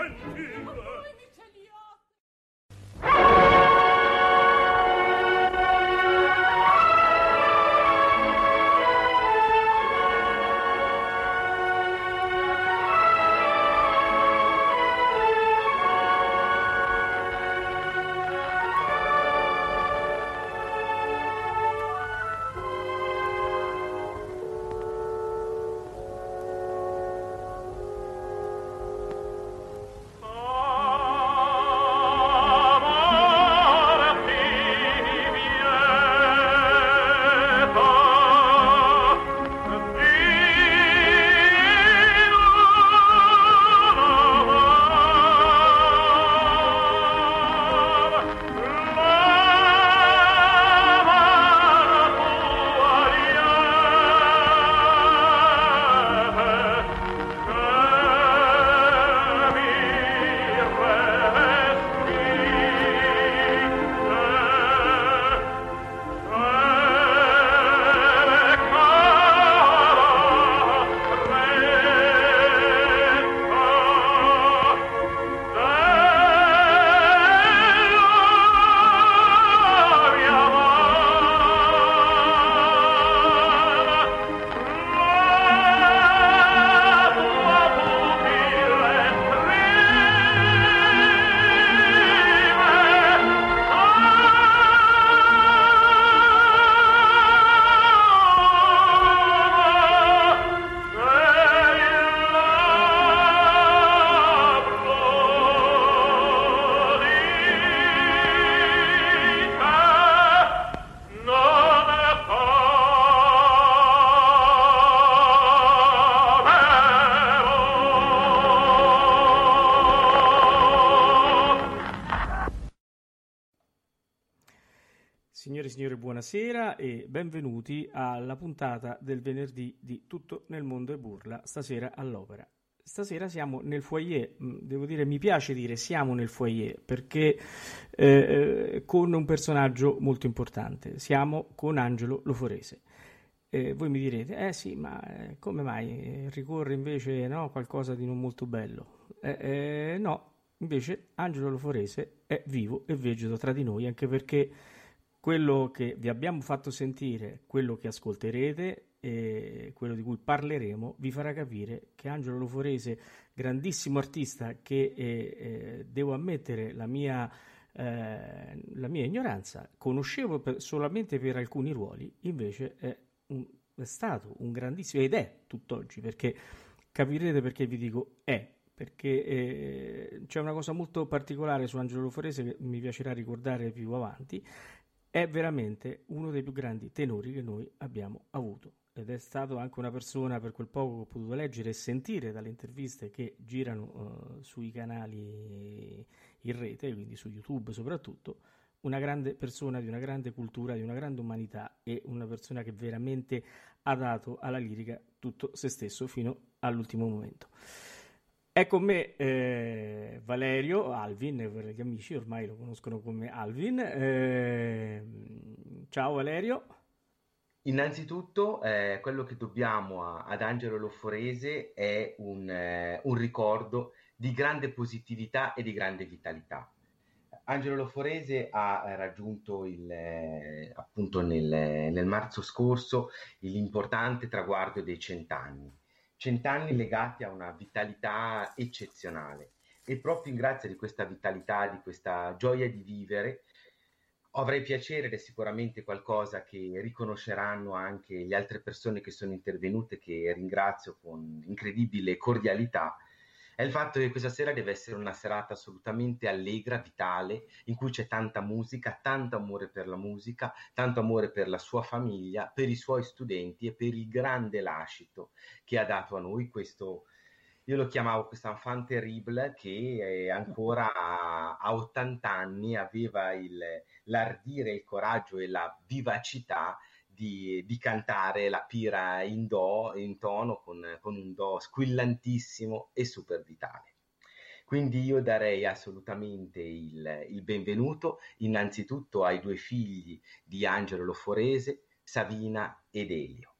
gentile buonasera e benvenuti alla puntata del venerdì di Tutto nel mondo e burla, stasera all'opera. Stasera siamo nel foyer, mm, devo dire, mi piace dire siamo nel foyer perché eh, con un personaggio molto importante, siamo con Angelo Loforese. Eh, voi mi direte, eh sì, ma eh, come mai ricorre invece no, qualcosa di non molto bello? Eh, eh, no, invece Angelo Loforese è vivo e vegeto tra di noi, anche perché quello che vi abbiamo fatto sentire, quello che ascolterete e quello di cui parleremo vi farà capire che Angelo Loforese, grandissimo artista che eh, eh, devo ammettere la mia, eh, la mia ignoranza, conoscevo per, solamente per alcuni ruoli, invece è, un, è stato un grandissimo ed è tutt'oggi perché capirete perché vi dico è perché eh, c'è una cosa molto particolare su Angelo Loforese che mi piacerà ricordare più avanti è veramente uno dei più grandi tenori che noi abbiamo avuto ed è stato anche una persona per quel poco che ho potuto leggere e sentire dalle interviste che girano uh, sui canali in rete, quindi su YouTube soprattutto, una grande persona di una grande cultura, di una grande umanità e una persona che veramente ha dato alla lirica tutto se stesso fino all'ultimo momento. È con me eh, Valerio Alvin, per gli amici ormai lo conoscono come Alvin. Eh, ciao Valerio. Innanzitutto, eh, quello che dobbiamo a, ad Angelo Loforese è un, eh, un, ricordo di grande positività e di grande vitalità. Angelo Loforese ha raggiunto il, eh, appunto nel, nel marzo scorso l'importante traguardo dei cent'anni cent'anni legati a una vitalità eccezionale. E proprio in grazia di questa vitalità, di questa gioia di vivere, avrei piacere ed è sicuramente qualcosa che riconosceranno anche le altre persone che sono intervenute, che ringrazio con incredibile cordialità, è il fatto che questa sera deve essere una serata assolutamente allegra, vitale, in cui c'è tanta musica, tanto amore per la musica, tanto amore per la sua famiglia, per i suoi studenti e per il grande lascito che ha dato a noi questo io lo chiamavo questo enfant terrible che ancora a, a 80 anni aveva il, l'ardire, il coraggio e la vivacità di, di, cantare la pira in do, in tono, con, con un do squillantissimo e super vitale. Quindi io darei assolutamente il, il, benvenuto innanzitutto ai due figli di Angelo Loforese, Savina ed Elio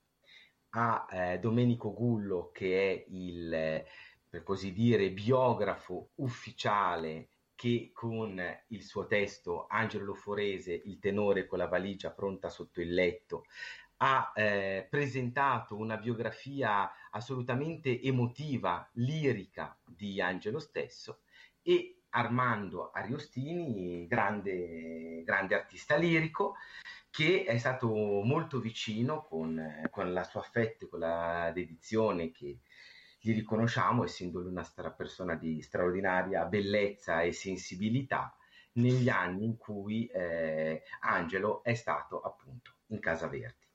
a eh, Domenico Gullo, che è il, per così dire, biografo ufficiale che con il suo testo Angelo Loforese, il tenore con la valigia pronta sotto il letto, ha eh, presentato una biografia assolutamente emotiva, lirica di Angelo stesso e Armando Ariostini, grande, grande artista lirico, che è stato molto vicino con, con la sua affetto, con la dedizione che gli riconosciamo, essendo lui una stra- persona di straordinaria bellezza e sensibilità, negli anni in cui eh, Angelo è stato appunto in Casa Verdi.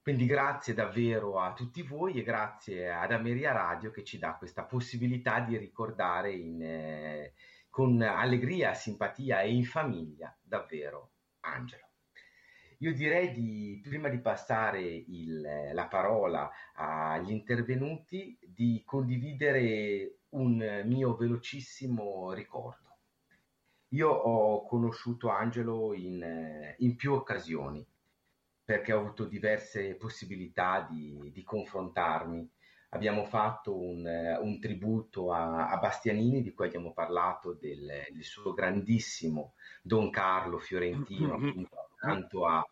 Quindi grazie davvero a tutti voi e grazie ad Ameria Radio che ci dà questa possibilità di ricordare in, eh, con allegria, simpatia e in famiglia davvero Angelo. Io direi di, prima di passare il, la parola agli intervenuti, di condividere un mio velocissimo ricordo. Io ho conosciuto Angelo in, in più occasioni perché ho avuto diverse possibilità di, di confrontarmi. Abbiamo fatto un, un tributo a, a, Bastianini, di cui abbiamo parlato del, del suo grandissimo Don Carlo Fiorentino, appunto, accanto a,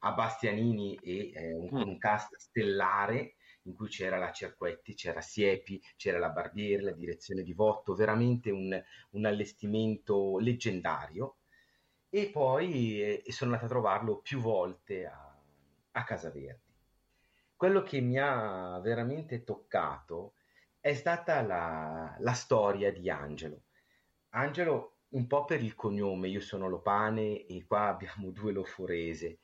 a Bastianini e eh, un, mm. un, cast stellare in cui c'era la Cerquetti, c'era Siepi, c'era la Barbieri, la direzione di Votto, veramente un, un allestimento leggendario. E poi eh, sono andato a trovarlo più volte a, a Casa Verdi. Quello che mi ha veramente toccato è stata la, la storia di Angelo. Angelo un po' per il cognome, io sono Lopane e qua abbiamo due Loforese.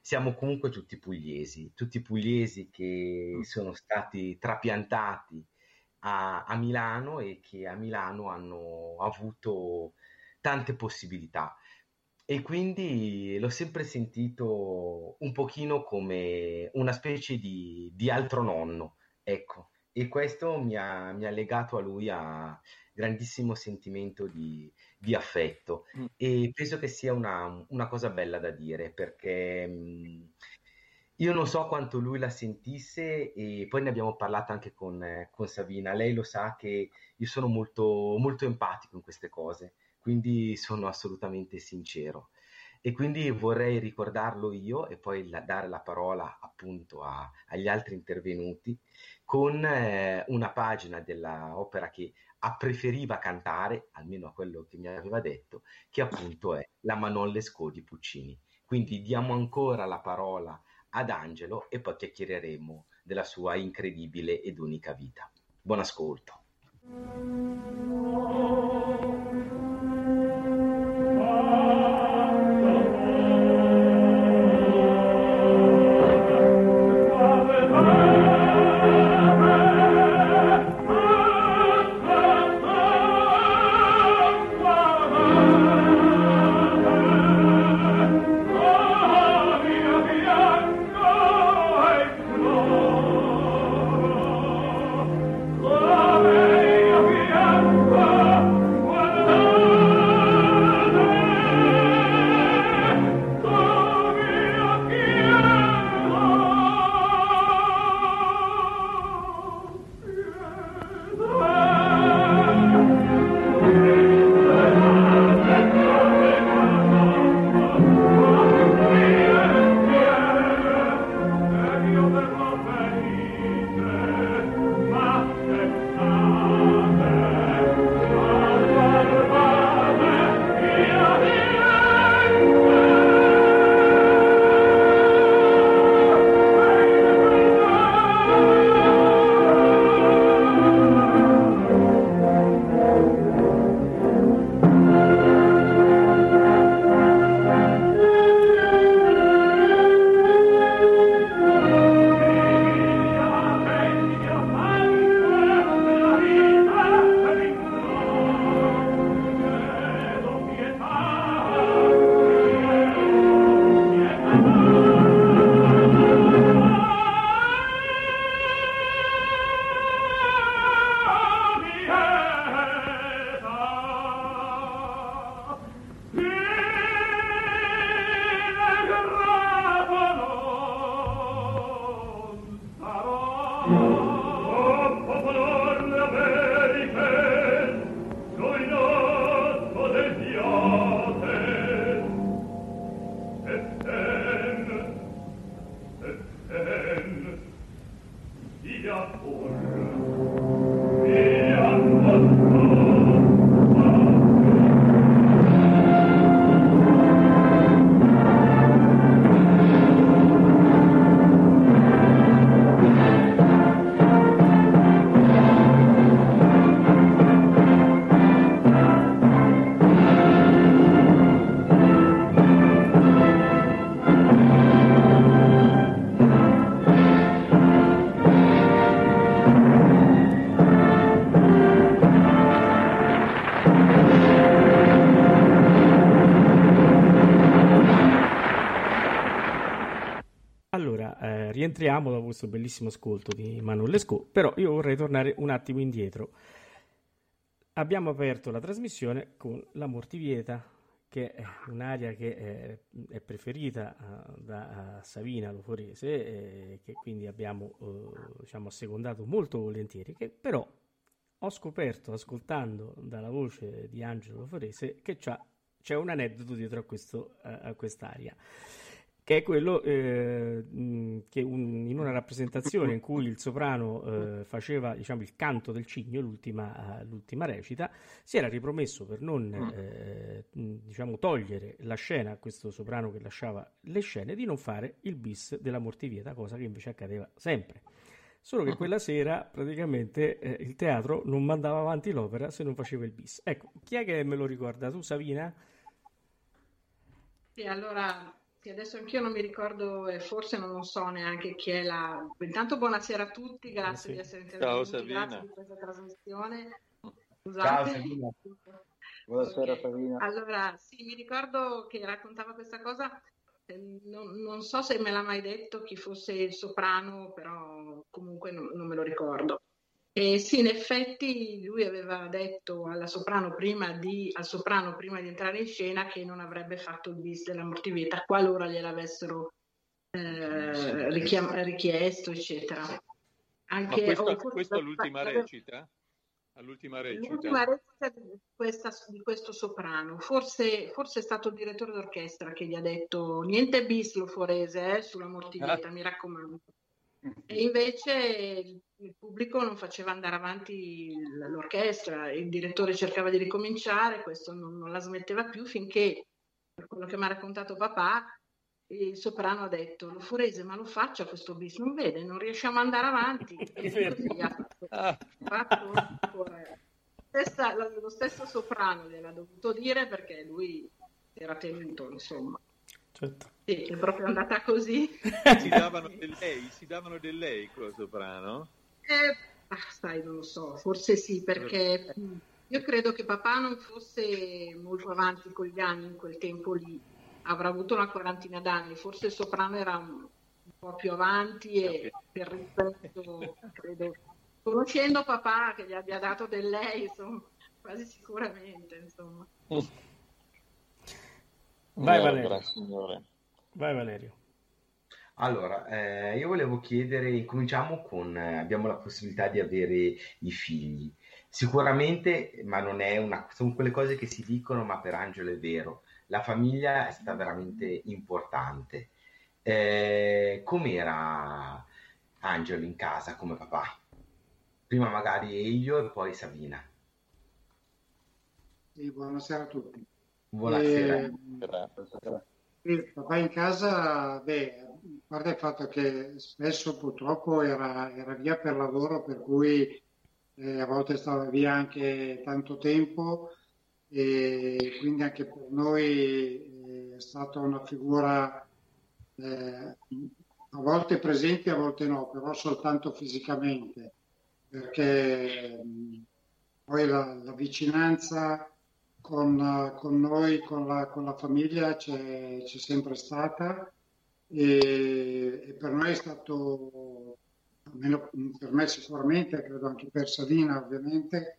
Siamo comunque tutti pugliesi, tutti pugliesi che mm. sono stati trapiantati a, a Milano e che a Milano hanno avuto tante possibilità. E quindi l'ho sempre sentito un pochino come una specie di, di altro nonno, ecco. E questo mi ha, mi ha legato a lui a grandissimo sentimento di, di affetto mm. e penso che sia una, una, cosa bella da dire perché mh, mm, io non so quanto lui la sentisse e poi ne abbiamo parlato anche con, eh, con Savina. Lei lo sa che io sono molto, molto empatico in queste cose, quindi sono assolutamente sincero. E quindi vorrei ricordarlo io e poi la, dare la parola appunto a, agli altri intervenuti con eh, una pagina dell'opera che a preferiva cantare, almeno a quello che mi aveva detto, che appunto è la Manollesco di Puccini. Quindi diamo ancora la parola ad Angelo e poi chiacchiereremo della sua incredibile ed unica vita. Buon ascolto. Rientriamo da questo bellissimo ascolto di Manuel Lescaut, però io vorrei tornare un attimo indietro. Abbiamo aperto la trasmissione con La Mortivieta, che è un'area che è, è preferita uh, da uh, Savina Loforese, eh, che quindi abbiamo uh, diciamo, assecondato molto volentieri, che però ho scoperto, ascoltando dalla voce di Angelo Loforese, che c'è un aneddoto dietro a, questo, a quest'area che è quello eh, che un, in una rappresentazione in cui il soprano eh, faceva diciamo, il canto del cigno, l'ultima, l'ultima, recita, si era ripromesso per non eh, diciamo, togliere la scena a questo soprano che lasciava le scene di non fare il bis della mortivieta, cosa che invece accadeva sempre. Solo che quella sera praticamente eh, il teatro non mandava avanti l'opera se non faceva il bis. Ecco, chi è che me lo ricorda? Tu, Savina? Sì, allora sì, adesso anch'io non mi ricordo e forse non lo so neanche chi è la... Intanto buonasera a tutti, grazie sì. di essere intervenuti, Ciao, grazie di questa trasmissione. Scusate. Ciao, buonasera Sabina. Allora, sì, mi ricordo che raccontava questa cosa, eh, non, non, so se me l'ha mai detto chi fosse il soprano, però comunque non, non me lo ricordo. E sì, in effetti lui aveva detto alla soprano di, al soprano prima di entrare in scena che non avrebbe fatto il bis della mortiveta qualora gliel'avessero eh, richiam- richiesto, eccetera. Anche, Ma questa, oh, questa è l'ultima recita? All'ultima recita? L'ultima recita di, questa, di questo soprano. Forse, forse, è stato il direttore d'orchestra che gli ha detto niente bis lo forese eh, sulla mortiveta, ah. mi raccomando. E invece il pubblico non faceva andare avanti l'orchestra, il direttore cercava di ricominciare, questo non, non la smetteva più finché, per quello che mi ha raccontato papà, il soprano ha detto lo forese ma lo faccia questo bis, non vede, non riusciamo ad andare avanti. E così ha fatto, ah. fatto stessa, lo stesso soprano gliel'ha dovuto dire perché lui era tenuto, insomma. Certo. Sì, è proprio andata così. si davano del lei, si davano del lei con il soprano? Eh, ah, sai, non lo so, forse sì, perché io credo che papà non fosse molto avanti con gli anni in quel tempo lì, avrà avuto una quarantina d'anni, forse il soprano era un, po' più avanti e per rispetto, credo, conoscendo papà che gli abbia dato del lei, insomma, quasi sicuramente, insomma. Vai Valerio. Vai Valerio. Allora, eh, io volevo chiedere, cominciamo con, eh, abbiamo la possibilità di avere i figli. Sicuramente, ma non è una, sono quelle cose che si dicono, ma per Angelo è vero, la famiglia è stata veramente importante. Eh, com'era Angelo in casa come papà? Prima magari Elio e poi Sabina. Sì, buonasera a tutti. Buonasera. E, il papà in casa, beh, a parte il fatto che spesso purtroppo era, era via per lavoro, per cui eh, a volte stava via anche tanto tempo e quindi anche per noi eh, è stata una figura eh, a volte presente, a volte no, però soltanto fisicamente, perché mh, poi la, la vicinanza con, con noi, con la, con la famiglia c'è, c'è, sempre stata e, e, per noi è stato, almeno per me sicuramente, credo anche per Salina ovviamente,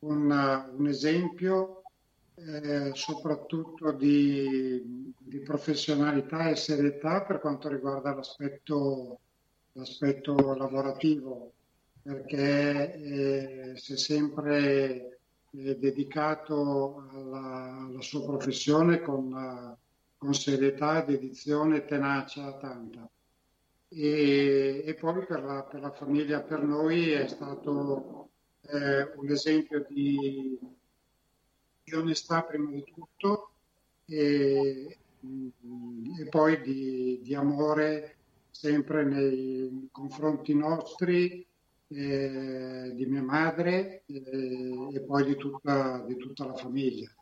un, un esempio eh, soprattutto di, di, professionalità e serietà per quanto riguarda l'aspetto l'aspetto lavorativo perché eh, si è sempre eh, dedicato alla, alla, sua professione con, con serietà, dedizione tenacia tanta. E, e poi per la, per la, famiglia, per noi è stato eh, un esempio di, di, onestà prima di tutto e, e poi di, di amore sempre nei confronti nostri eh, di mia madre eh, e poi di tutta, di tutta la famiglia.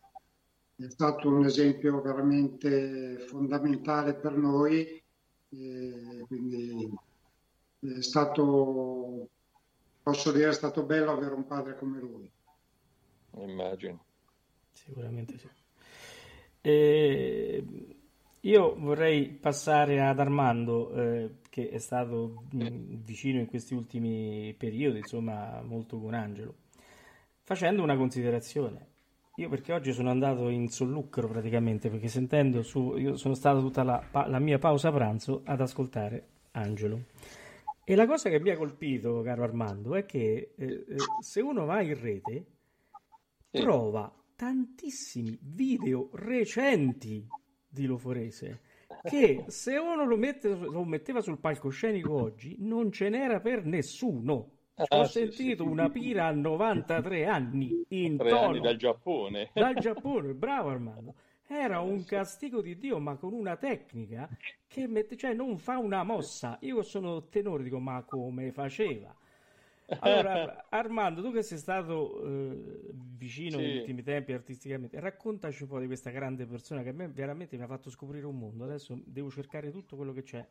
È stato un esempio veramente fondamentale per noi, eh, quindi è stato, posso dire, è stato bello avere un padre come lui. Immagino. Sicuramente sì. E io vorrei passare ad Armando, eh, che è stato mh, mm, vicino in questi ultimi periodi, insomma, molto con Angelo, facendo una considerazione. Io perché oggi sono andato in sollucro praticamente, perché sentendo su, io sono stato tutta la, la mia pausa pranzo ad ascoltare Angelo. E la cosa che mi ha colpito, caro Armando, è che eh, eh se uno va in rete, trova tantissimi video recenti di Loforese che se uno lo, mette, lo metteva sul palcoscenico oggi non ce n'era per nessuno. Ah, Ho sì, sentito sì, una pira a 93 anni in Tre tono, anni dal Giappone. Dal Giappone, bravo Armando. Era un castigo di Dio, ma con una tecnica che mette, cioè non fa una mossa. Io sono tenore, dico, ma come faceva? Allora, Armando, tu che sei stato eh, vicino sì. negli ultimi tempi artisticamente, raccontaci un po' di questa grande persona che a me veramente mi ha fatto scoprire un mondo. Adesso devo cercare tutto quello che c'è.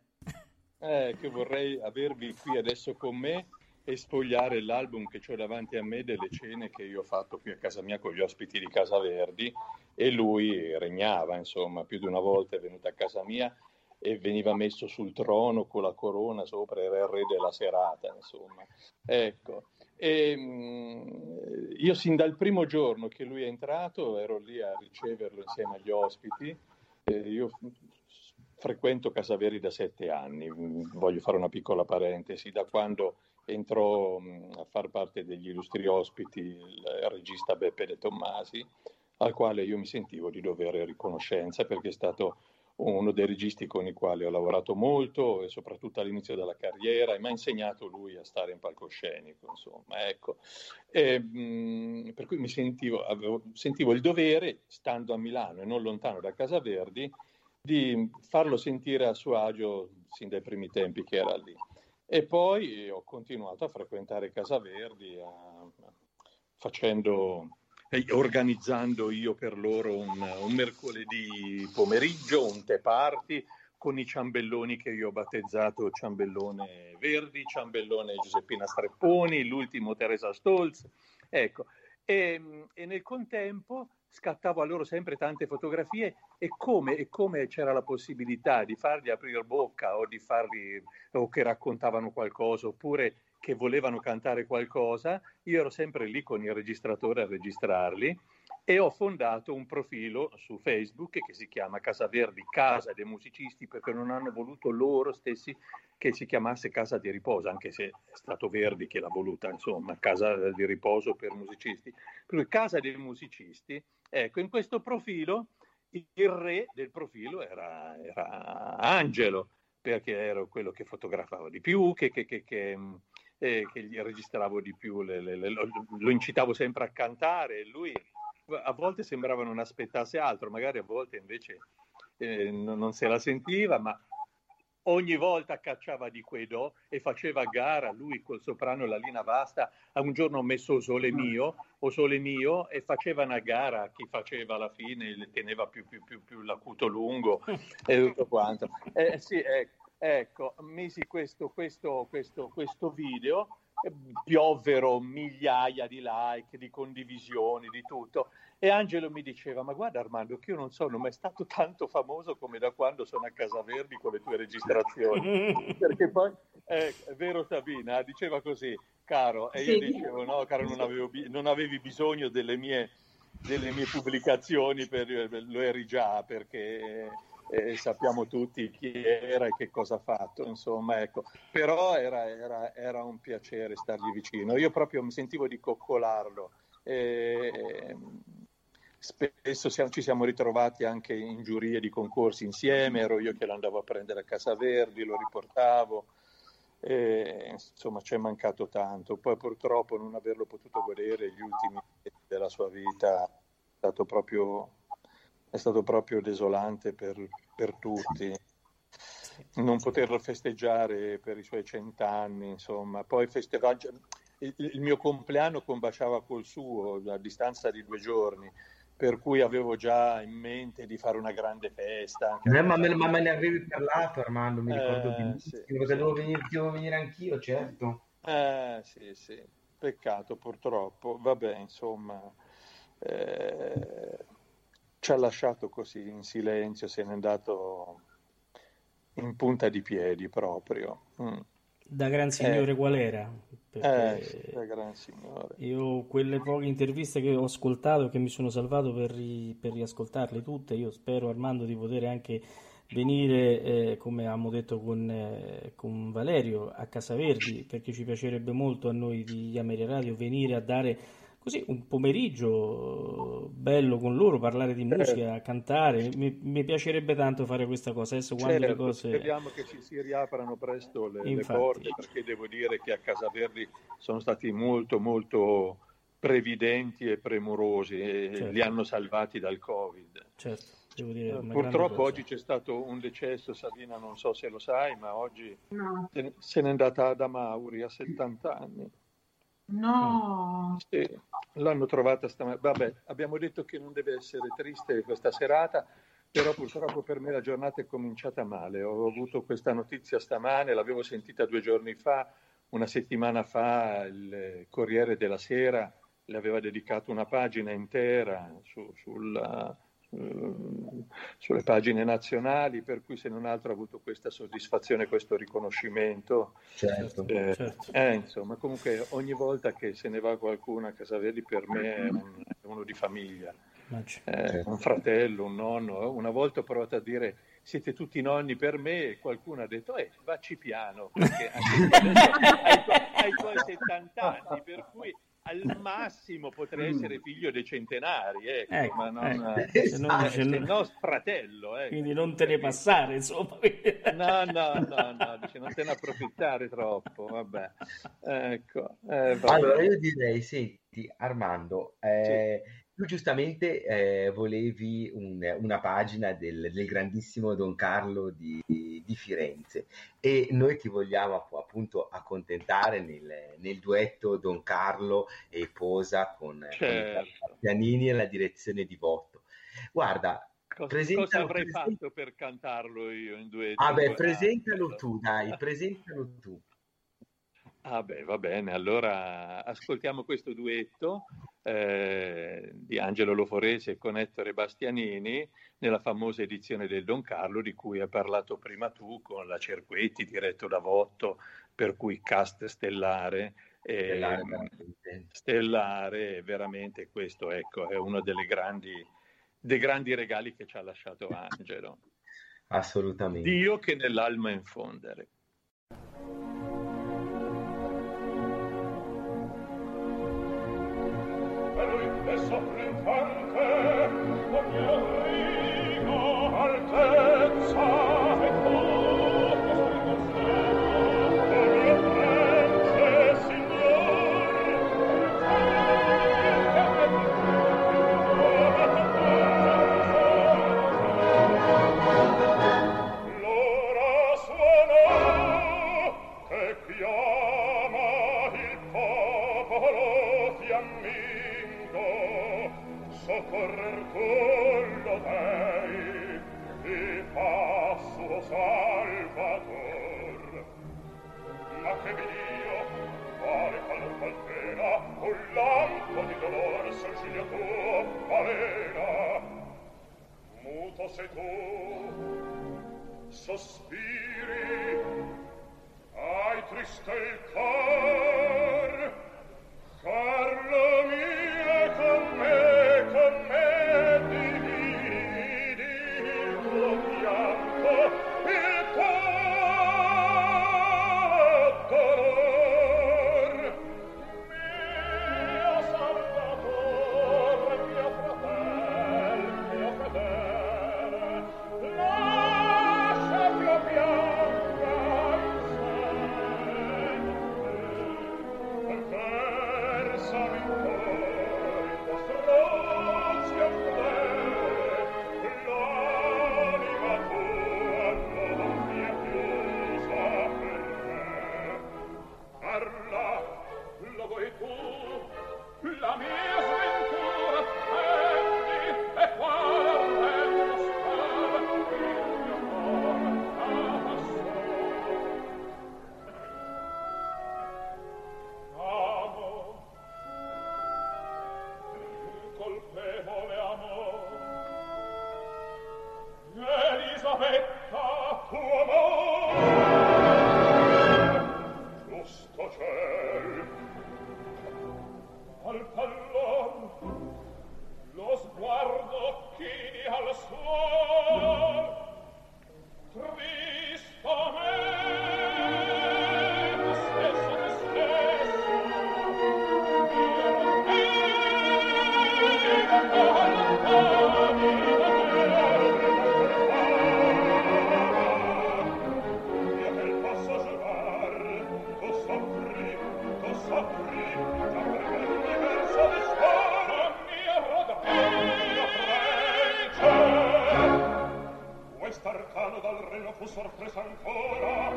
Eh, che vorrei avervi qui adesso con me e spogliare l'album che ho davanti a me delle cene che io ho fatto qui a casa mia con gli ospiti di Casa Verdi e lui regnava, insomma, più di una volta è venuto a casa mia e veniva messo sul trono con la corona sopra, era il re della serata, insomma. Ecco. E, mh, io sin dal primo giorno che lui è entrato ero lì a riceverlo insieme agli ospiti. Eh, io frequento Casaveri da sette anni, voglio fare una piccola parentesi, da quando entrò a far parte degli illustri ospiti il regista Beppe De Tommasi, al quale io mi sentivo di dovere riconoscenza perché è stato uno dei registi con i quali ho lavorato molto e soprattutto all'inizio della carriera e mi ha insegnato lui a stare in palcoscenico, insomma, ecco. E, mh, per cui mi sentivo, avevo, sentivo il dovere, stando a Milano e non lontano da Casa Verdi, di farlo sentire a suo agio sin dai primi tempi che era lì. E poi ho continuato a frequentare Casa Verdi, a, facendo organizzando io per loro un, un mercoledì pomeriggio, un te party con i ciambelloni che io ho battezzato Ciambellone Verdi, Ciambellone Giuseppina Strepponi, l'ultimo Teresa Stolz. Ecco, e, e, nel contempo scattavo a loro sempre tante fotografie e come, e come, c'era la possibilità di fargli aprire bocca o di farli o che raccontavano qualcosa oppure che volevano cantare qualcosa, io ero sempre lì con il registratore a registrarli e ho fondato un profilo su Facebook che si chiama Casa Verdi, Casa dei Musicisti, perché non hanno voluto loro stessi che si chiamasse Casa di Riposo, anche se è stato Verdi che l'ha voluta, insomma, Casa di Riposo per musicisti. Per Casa dei Musicisti, ecco, in questo profilo il re del profilo era, era Angelo, perché ero quello che fotografava di più, che, che, che, che eh, che gli registravo di più, le, le, le, lo, lo, incitavo sempre a cantare lui a volte sembrava non aspettasse altro, magari a volte invece eh, non, se la sentiva, ma ogni volta cacciava di quei e faceva gara, lui col soprano e la lina vasta, a un giorno ho messo Sole mio, o Sole mio e faceva una gara, chi faceva alla fine teneva più, più, più, più l'acuto lungo e tutto quanto. Eh, sì, ecco. Ecco, misi questo, questo, questo, questo video, eh, piovvero migliaia di like, di condivisioni, di tutto. E Angelo mi diceva: Ma guarda, Armando, che io non sono mai stato tanto famoso come da quando sono a Casa Verdi con le tue registrazioni. Perché poi, eh, è vero, Sabina, diceva così, caro, e io sì. dicevo: No, caro, non, avevo, non avevi bisogno delle mie, delle mie pubblicazioni, per, lo eri già, perché e sappiamo tutti chi era e che cosa ha fatto, insomma, ecco. Però era, era, era un piacere stargli vicino. Io proprio mi sentivo di coccolarlo. E, spesso siamo, ci siamo ritrovati anche in giurie di concorsi insieme, ero io che l'andavo a prendere a Casa Verdi, lo riportavo. E, insomma, ci è mancato tanto. Poi purtroppo non averlo potuto godere gli ultimi della sua vita è stato proprio è stato proprio desolante per, per tutti. Non poterlo festeggiare per i suoi cent'anni, insomma, poi festeggiare. Il, il mio compleanno combaciava col suo a distanza di due giorni, per cui avevo già in mente di fare una grande festa. Eh, ma, me, ma, me, ne avevi parlato Armando, mi ricordo eh, benissimo, sì, che devo, venire, devo venire anch'io, certo. Eh, sì, sì, peccato purtroppo, vabbè, insomma, eh, ci ha lasciato così in silenzio, se n'è andato in punta di piedi proprio. Mm. Da gran signore eh, qual era? Eh, da gran signore. Io quelle poche interviste che ho ascoltato che mi sono salvato per, ri, per, riascoltarle tutte, io spero Armando di poter anche venire, eh, come abbiamo detto con, eh, con, Valerio, a Casa Verdi, perché ci piacerebbe molto a noi di Ameria Radio venire a dare così un pomeriggio bello con loro, parlare di certo. musica, cantare. Mi, mi, piacerebbe tanto fare questa cosa. Adesso quando certo, le cose... Speriamo che ci si riaprano presto le, le, porte, perché devo dire che a Casa Verdi sono stati molto, molto previdenti e premurosi e certo. li hanno salvati dal Covid. Certo. Dire, Purtroppo oggi c'è stato un decesso, Sabina, non so se lo sai, ma oggi no. se n'è andata da Mauri a 70 anni. No. Sì, l'hanno trovata stamattina. Vabbè, abbiamo detto che non deve essere triste questa serata, però purtroppo per me la giornata è cominciata male. Ho avuto questa notizia stamane, l'avevo sentita due giorni fa, una settimana fa il Corriere della Sera le aveva dedicato una pagina intera su, sulla sulle pagine nazionali, per cui se non altro ha avuto questa soddisfazione, questo riconoscimento. Certo, eh, certo. Eh, insomma, comunque ogni volta che se ne va qualcuno a casa Verdi per me è, un, è uno di famiglia, eh, un fratello, un nonno. Una volta ho provato a dire siete tutti nonni per me e qualcuno ha detto eh, vacci piano, perché adesso hai, hai i tuoi 70 anni, per cui al massimo potrei essere figlio dei centenari, ecco, ecco ma non, eh, se non, ah, se il nostro fratello. Ecco. Quindi non te ne passare, insomma. no, no, no, no dice, non te ne approfittare troppo, vabbè. Ecco, eh, vabbè. Allora io direi, senti Armando, eh, sì. Tu giustamente eh, volevi un, una pagina del, del, grandissimo Don Carlo di, di, Firenze e noi ti vogliamo appunto accontentare nel, nel duetto Don Carlo e Posa con, certo. con Pianini e la direzione di Botto. Guarda, Cosa, cosa avrei presenta... fatto per cantarlo io in duetto? Ah beh, presentalo tu, dai, presentalo tu. Ah beh, va bene, allora ascoltiamo questo duetto eh, di Angelo Loforese con Ettore Bastianini nella famosa edizione del Don Carlo di cui hai parlato prima tu con la Cerquetti diretto da Votto, per cui cast stellare. Eh, stellare, stellare, veramente questo ecco, è uno grandi, dei grandi regali che ci ha lasciato Angelo. Assolutamente. Dio che nell'alma infondere. fu sorpresa ancora.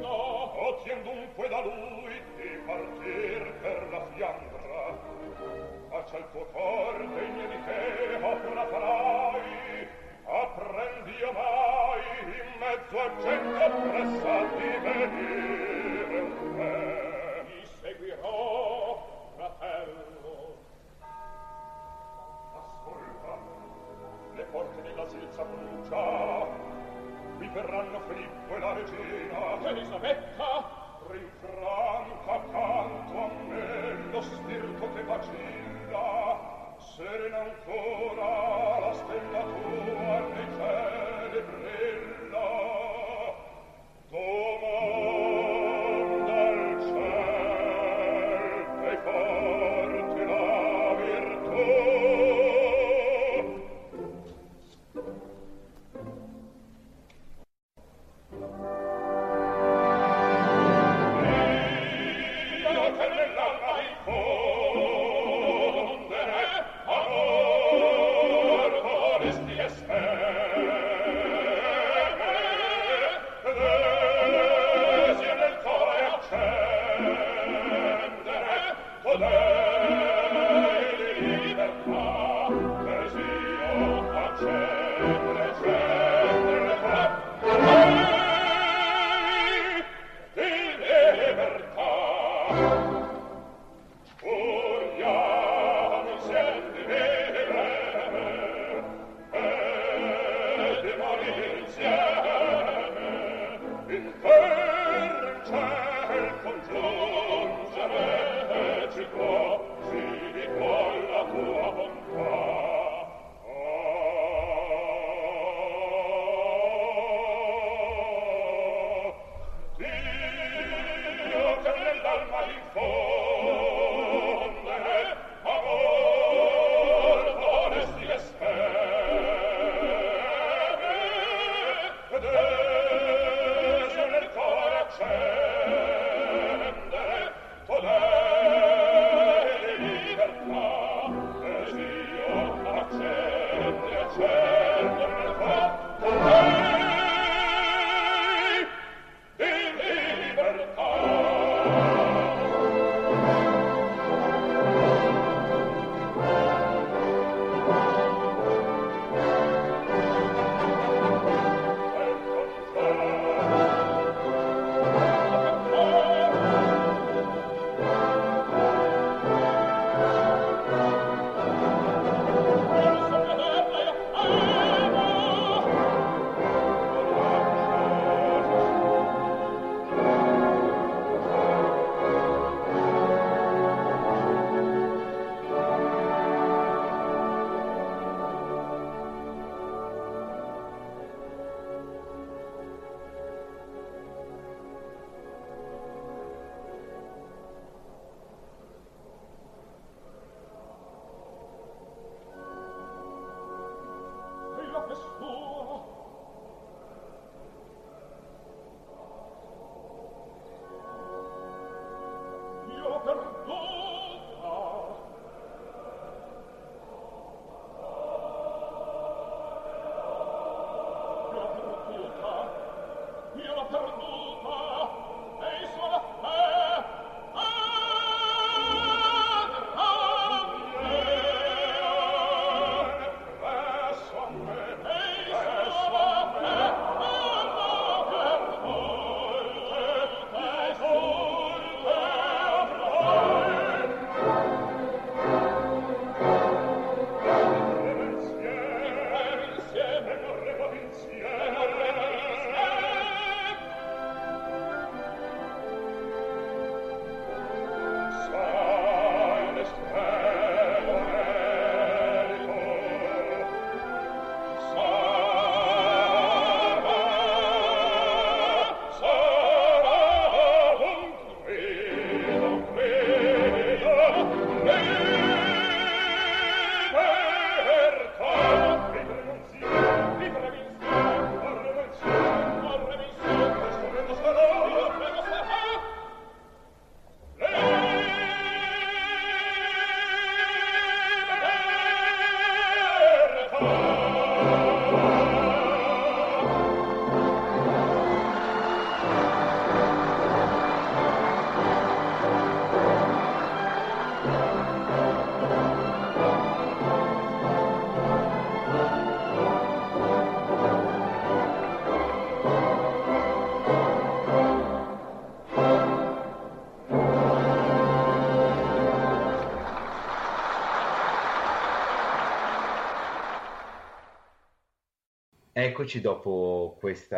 No otien dunque da lui di partir per la fiandra. Faccia il tuo cor degno di te opera farai. Apprendi omai in mezzo a cento oppressa di venire. Me mi seguirò fratello. Ascolta le porte della silza brucia. mi verranno Filippo e la regina Elisabetta! Rinfranca accanto a me lo spirito che vacilla serena ancora la stella tua Eccoci dopo questo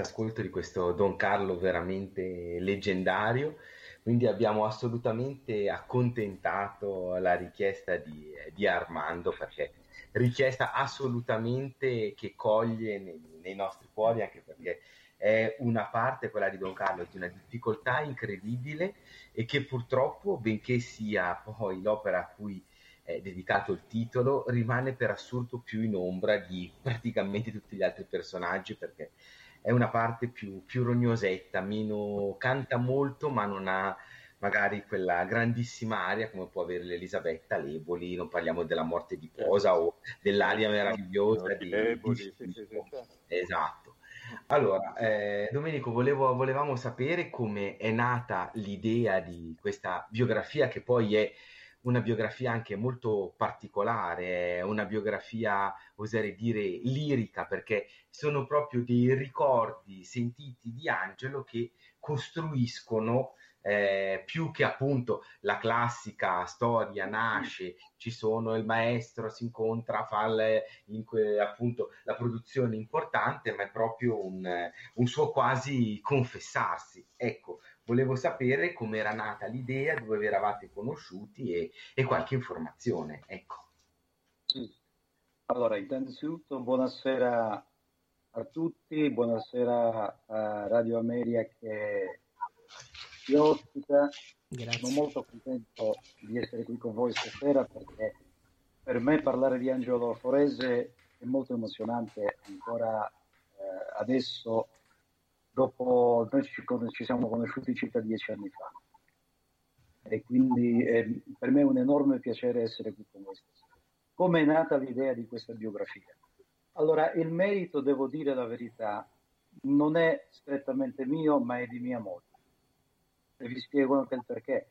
ascolto di questo Don Carlo veramente leggendario, quindi abbiamo assolutamente accontentato la richiesta di, di Armando perché richiesta assolutamente che coglie nei, nei, nostri cuori anche perché è una parte, quella di Don Carlo, di una difficoltà incredibile e che purtroppo, benché sia poi l'opera a cui è dedicato il titolo, rimane per assurdo più in ombra di praticamente tutti gli altri personaggi perché è una parte più, più rognosetta, meno canta molto ma non ha magari quella grandissima aria come può avere l'Elisabetta Leboli, non parliamo della morte di Posa o dell'aria meravigliosa di, Leboli. Di... Sì. Esatto. Allora, eh, Domenico, volevo, volevamo sapere come è nata l'idea di questa biografia che poi è una biografia anche molto particolare, una biografia, oserei dire, lirica, perché sono proprio dei ricordi sentiti di Angelo che costruiscono eh, più che appunto la classica storia nasce, ci sono il maestro, si incontra, fa le, que, appunto la produzione importante, ma è proprio un, un suo quasi confessarsi. Ecco, volevo sapere come era nata l'idea, dove vi eravate conosciuti e, e qualche informazione. Ecco. Allora, innanzitutto buonasera a tutti, buonasera a Radio Ameria che ci ospita. Grazie. Sono molto contento di essere qui con voi stasera perché per me parlare di Angelo Forese è molto emozionante ancora eh, adesso dopo noi ci, ci, siamo conosciuti circa dieci anni fa e quindi eh, per me è un enorme piacere essere qui con voi stasera. Come è nata l'idea di questa biografia? Allora, il merito, devo dire la verità, non è strettamente mio, ma è di mia moglie. E vi spiego anche il perché.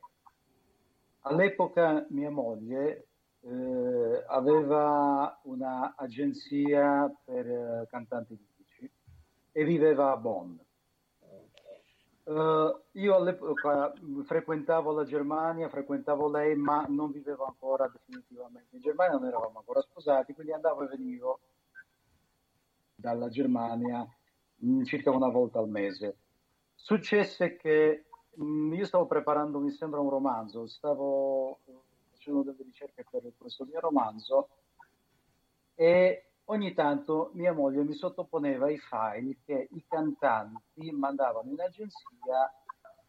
All'epoca mia moglie eh, aveva un'agenzia per eh, cantanti lirici e viveva a Bonn. Uh, io all'epoca frequentavo la Germania, frequentavo lei, ma non vivevo ancora definitivamente in Germania, non eravamo ancora sposati, quindi andavo e venivo dalla Germania mh, mm, circa una volta al mese. Successe che mh, mm, io stavo preparando, mi sembra, un romanzo, stavo facendo delle ricerche per questo mio romanzo e ogni tanto mia moglie mi sottoponeva i file che i cantanti mandavano in agenzia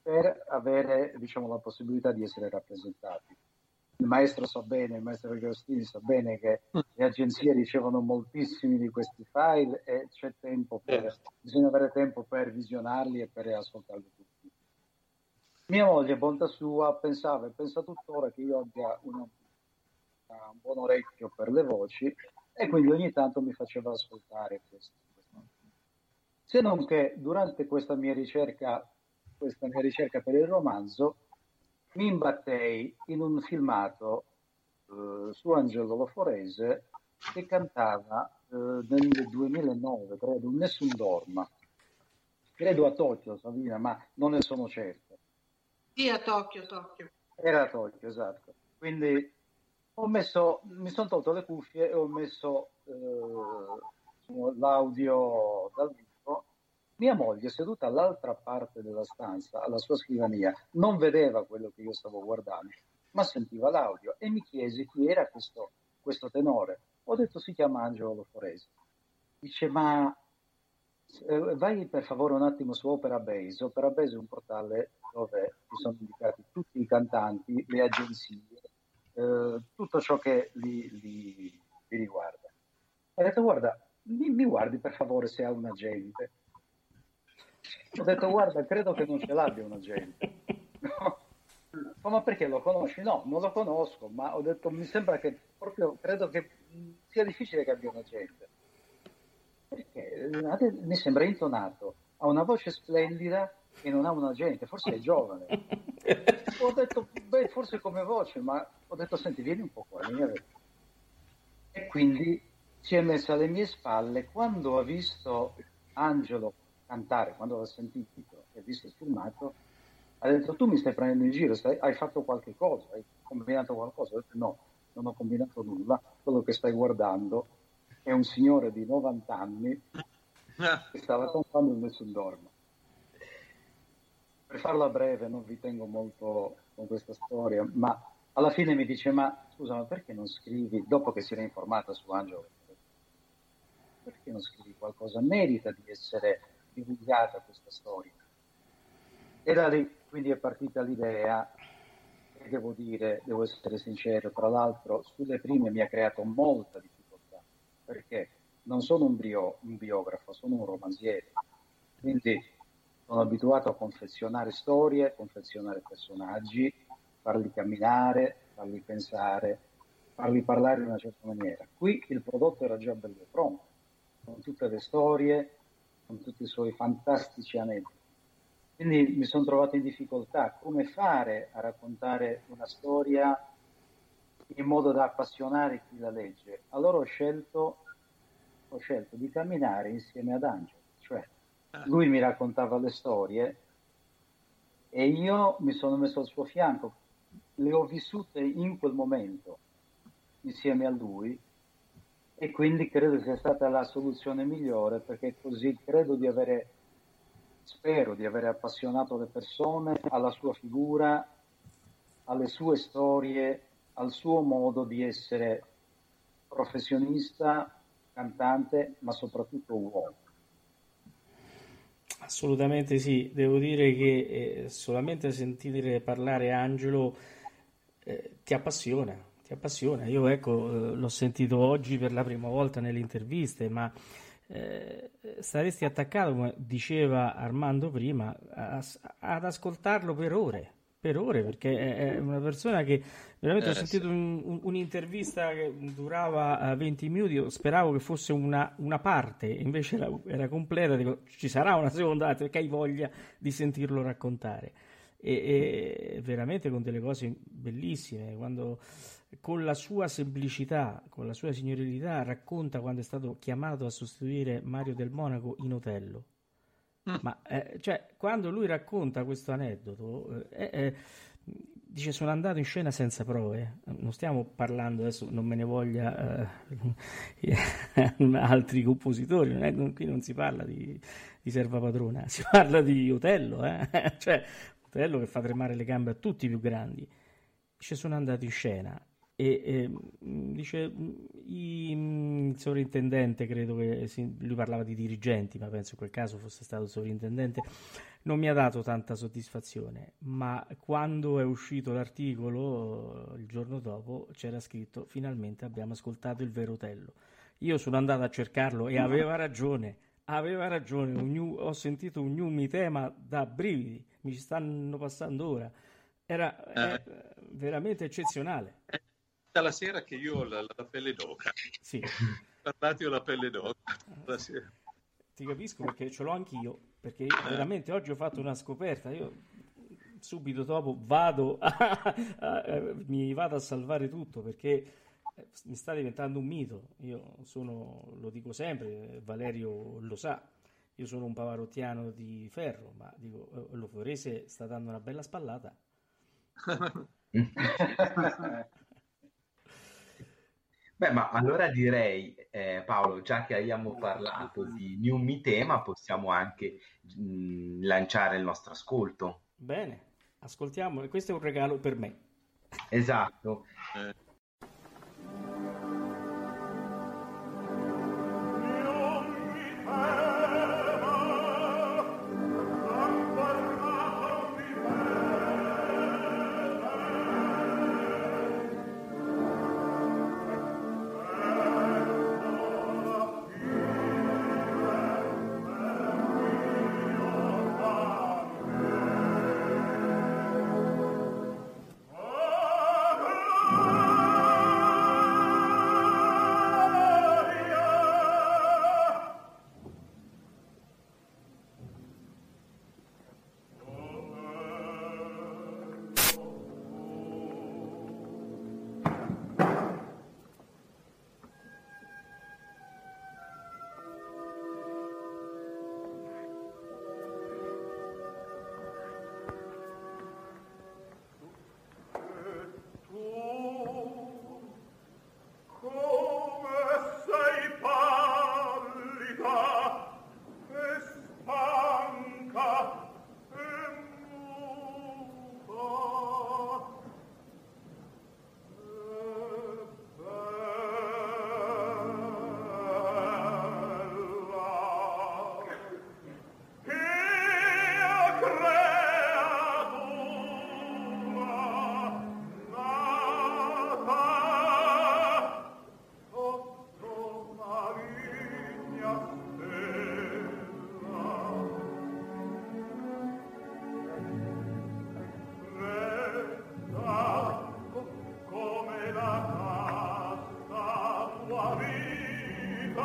per avere diciamo, la possibilità di essere rappresentati. Il maestro sa bene, il maestro Agostini sa bene che le agenzie ricevono moltissimi di questi file e c'è tempo per, bisogna avere tempo per visionarli e per ascoltarli tutti. Mia moglie, bontà sua, pensava e pensa tuttora che io abbia una, un buon orecchio per le voci e quindi ogni tanto mi faceva ascoltare questo. Se non che durante questa mia ricerca, questa mia ricerca per il romanzo, mi imbattei in un filmato eh, su Angelo Loforese che cantava eh, nel 2009, credo, Nessun Dorma. Credo a Tokyo, Sabina, ma non ne sono certo. Sì, a Tokyo, Tokyo. Era a Tokyo, esatto. Quindi messo, mi sono tolto le cuffie e ho messo eh, l'audio dal vivo. Mia moglie, seduta all'altra parte della stanza, alla sua scrivania, non vedeva quello che io stavo guardando, ma sentiva l'audio e mi chiese chi era questo, questo tenore. Ho detto si chiama Angelo Loforese. Dice ma eh, vai per favore un attimo su Opera Base. Opera Base è un portale dove ci sono indicati tutti i cantanti, le agenzie, eh, tutto ciò che li, li, li riguarda. Ho detto, guarda, mi, mi, guardi per favore se ha un agente. Ho detto, guarda, credo che non ce l'abbia un agente. No. Ma perché lo conosci? No, non lo conosco, ma ho detto, mi sembra che proprio, credo che sia difficile che abbia un agente. Perché mi sembra intonato, ha una voce splendida e non ha un agente, forse è giovane. ho detto, beh, forse come voce, ma ho detto, senti, vieni un po' qua. E quindi si è messa alle mie spalle. Quando ha visto Angelo cantare, quando l'ha sentito e ha visto il filmato, ha detto, tu mi stai prendendo in giro, stai, hai fatto qualche cosa, hai combinato qualcosa? Ho detto, no, non ho combinato nulla, quello che stai guardando è un signore di 90 anni che sta raccontando il Nessun Dorma. Per farla breve, non vi tengo molto con questa storia, ma alla fine mi dice, ma scusa, ma perché non scrivi, dopo che si era informata su Angelo, perché non scrivi qualcosa? Merita di essere divulgata questa storia. E da lì quindi è partita l'idea, e devo dire, devo essere sincero, tra l'altro sulle prime mi ha creato molta difficoltà, perché non sono un, bio, un biografo, sono un romanziere, quindi sono abituato a confezionare storie, confezionare personaggi, farli camminare, farli pensare, farli parlare in una certa maniera. Qui il prodotto era già bello pronto, con tutte le storie, con tutti i suoi fantastici aneddoti. Quindi mi sono trovato in difficoltà come fare a raccontare una storia in modo da appassionare chi la legge. Allora ho scelto, ho scelto di camminare insieme ad Angelo. Lui mi raccontava le storie e io mi sono messo al suo fianco, le ho vissute in quel momento insieme a lui e quindi credo sia stata la soluzione migliore perché così credo di avere spero di aver appassionato le persone alla sua figura, alle sue storie, al suo modo di essere professionista, cantante, ma soprattutto uomo. Assolutamente sì, devo dire che eh, solamente sentire parlare Angelo eh, ti appassiona, ti appassiona. Io ecco, eh, l'ho sentito oggi per la prima volta nelle interviste, ma eh, saresti attaccato, come diceva Armando prima, a, ad ascoltarlo per ore, per ore, perché è una persona che veramente eh, ho sentito sì. un, un'intervista che durava 20 eh, minuti, io speravo che fosse una, una parte, invece era, era, completa, dico ci sarà una seconda perché hai voglia di sentirlo raccontare. E, e veramente con delle cose bellissime, quando con la sua semplicità, con la sua signorilità, racconta quando è stato chiamato a sostituire Mario del Monaco in Otello. Mm. Ma eh, cioè, quando lui racconta questo aneddoto, eh, eh, dice sono andato in scena senza prove. Non stiamo parlando adesso, non me ne voglia eh, altri compositori, non è, qui non si parla di, di Serva Padrona, si parla di Otello, eh. cioè Otello che fa tremare le gambe a tutti i più grandi. Dice sono andato in scena e, e mm, dice mm, il sovrintendente credo che si, lui parlava di dirigenti ma penso in quel caso fosse stato il sovrintendente non mi ha dato tanta soddisfazione. Ma quando è uscito l'articolo il giorno dopo c'era scritto finalmente abbiamo ascoltato il vero Tello io sono andato a cercarlo e aveva ragione aveva ragione. New, ho sentito un new mi tema da brividi mi stanno passando ora. Era eh. veramente eccezionale la sera che io ho la, la pelle d'oca. Sì. Parlati ho la pelle d'oca. La Ti capisco perché ce l'ho anch'io, perché veramente oggi ho fatto una scoperta. Io subito dopo vado a, a, a, mi vado a salvare tutto perché mi sta diventando un mito. Io sono, lo dico sempre, Valerio lo sa, io sono un pavarottiano di ferro, ma dico, lo Forese sta dando una bella spallata. Beh, ma allora direi, eh, Paolo, già che abbiamo parlato di New Me Tema, possiamo anche mh, mm, lanciare il nostro ascolto. Bene, ascoltiamo, e questo è un regalo per me. Esatto. Eh. Oh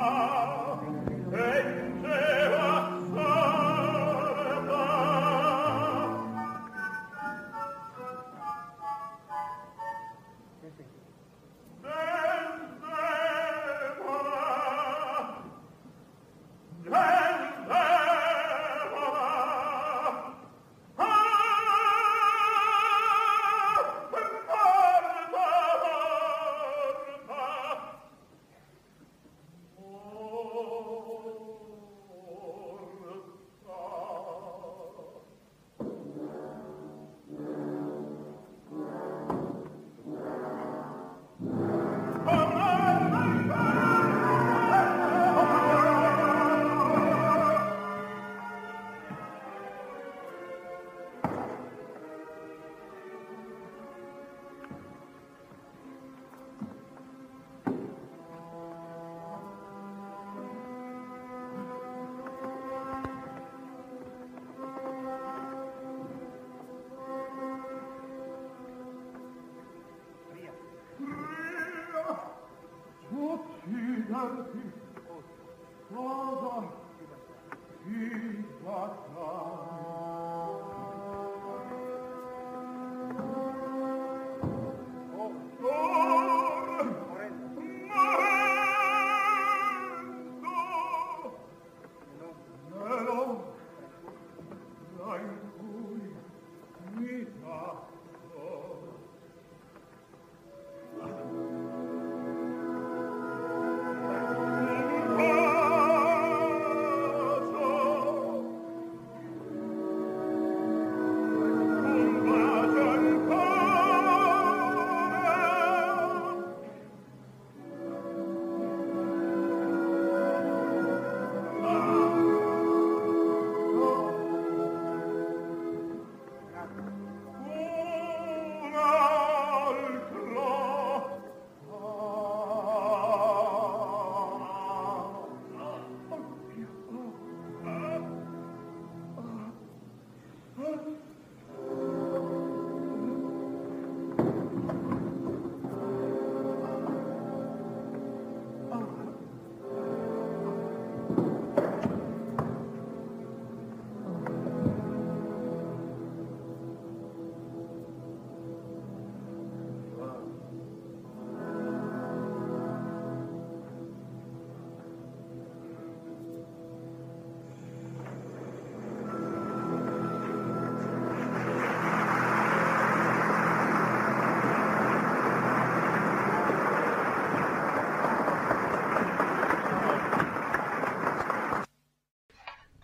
e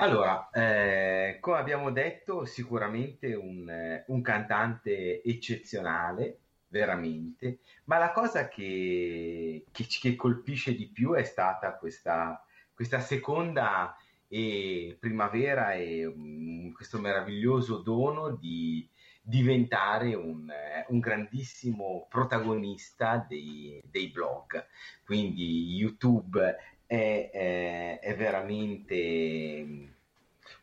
Allora, eh, come abbiamo detto, sicuramente un, eh, un cantante eccezionale, veramente, ma la cosa che, che, che colpisce di più è stata questa, questa seconda e primavera e um, questo meraviglioso dono di diventare un, eh, un grandissimo protagonista dei, dei, blog. Quindi YouTube è, è, è, veramente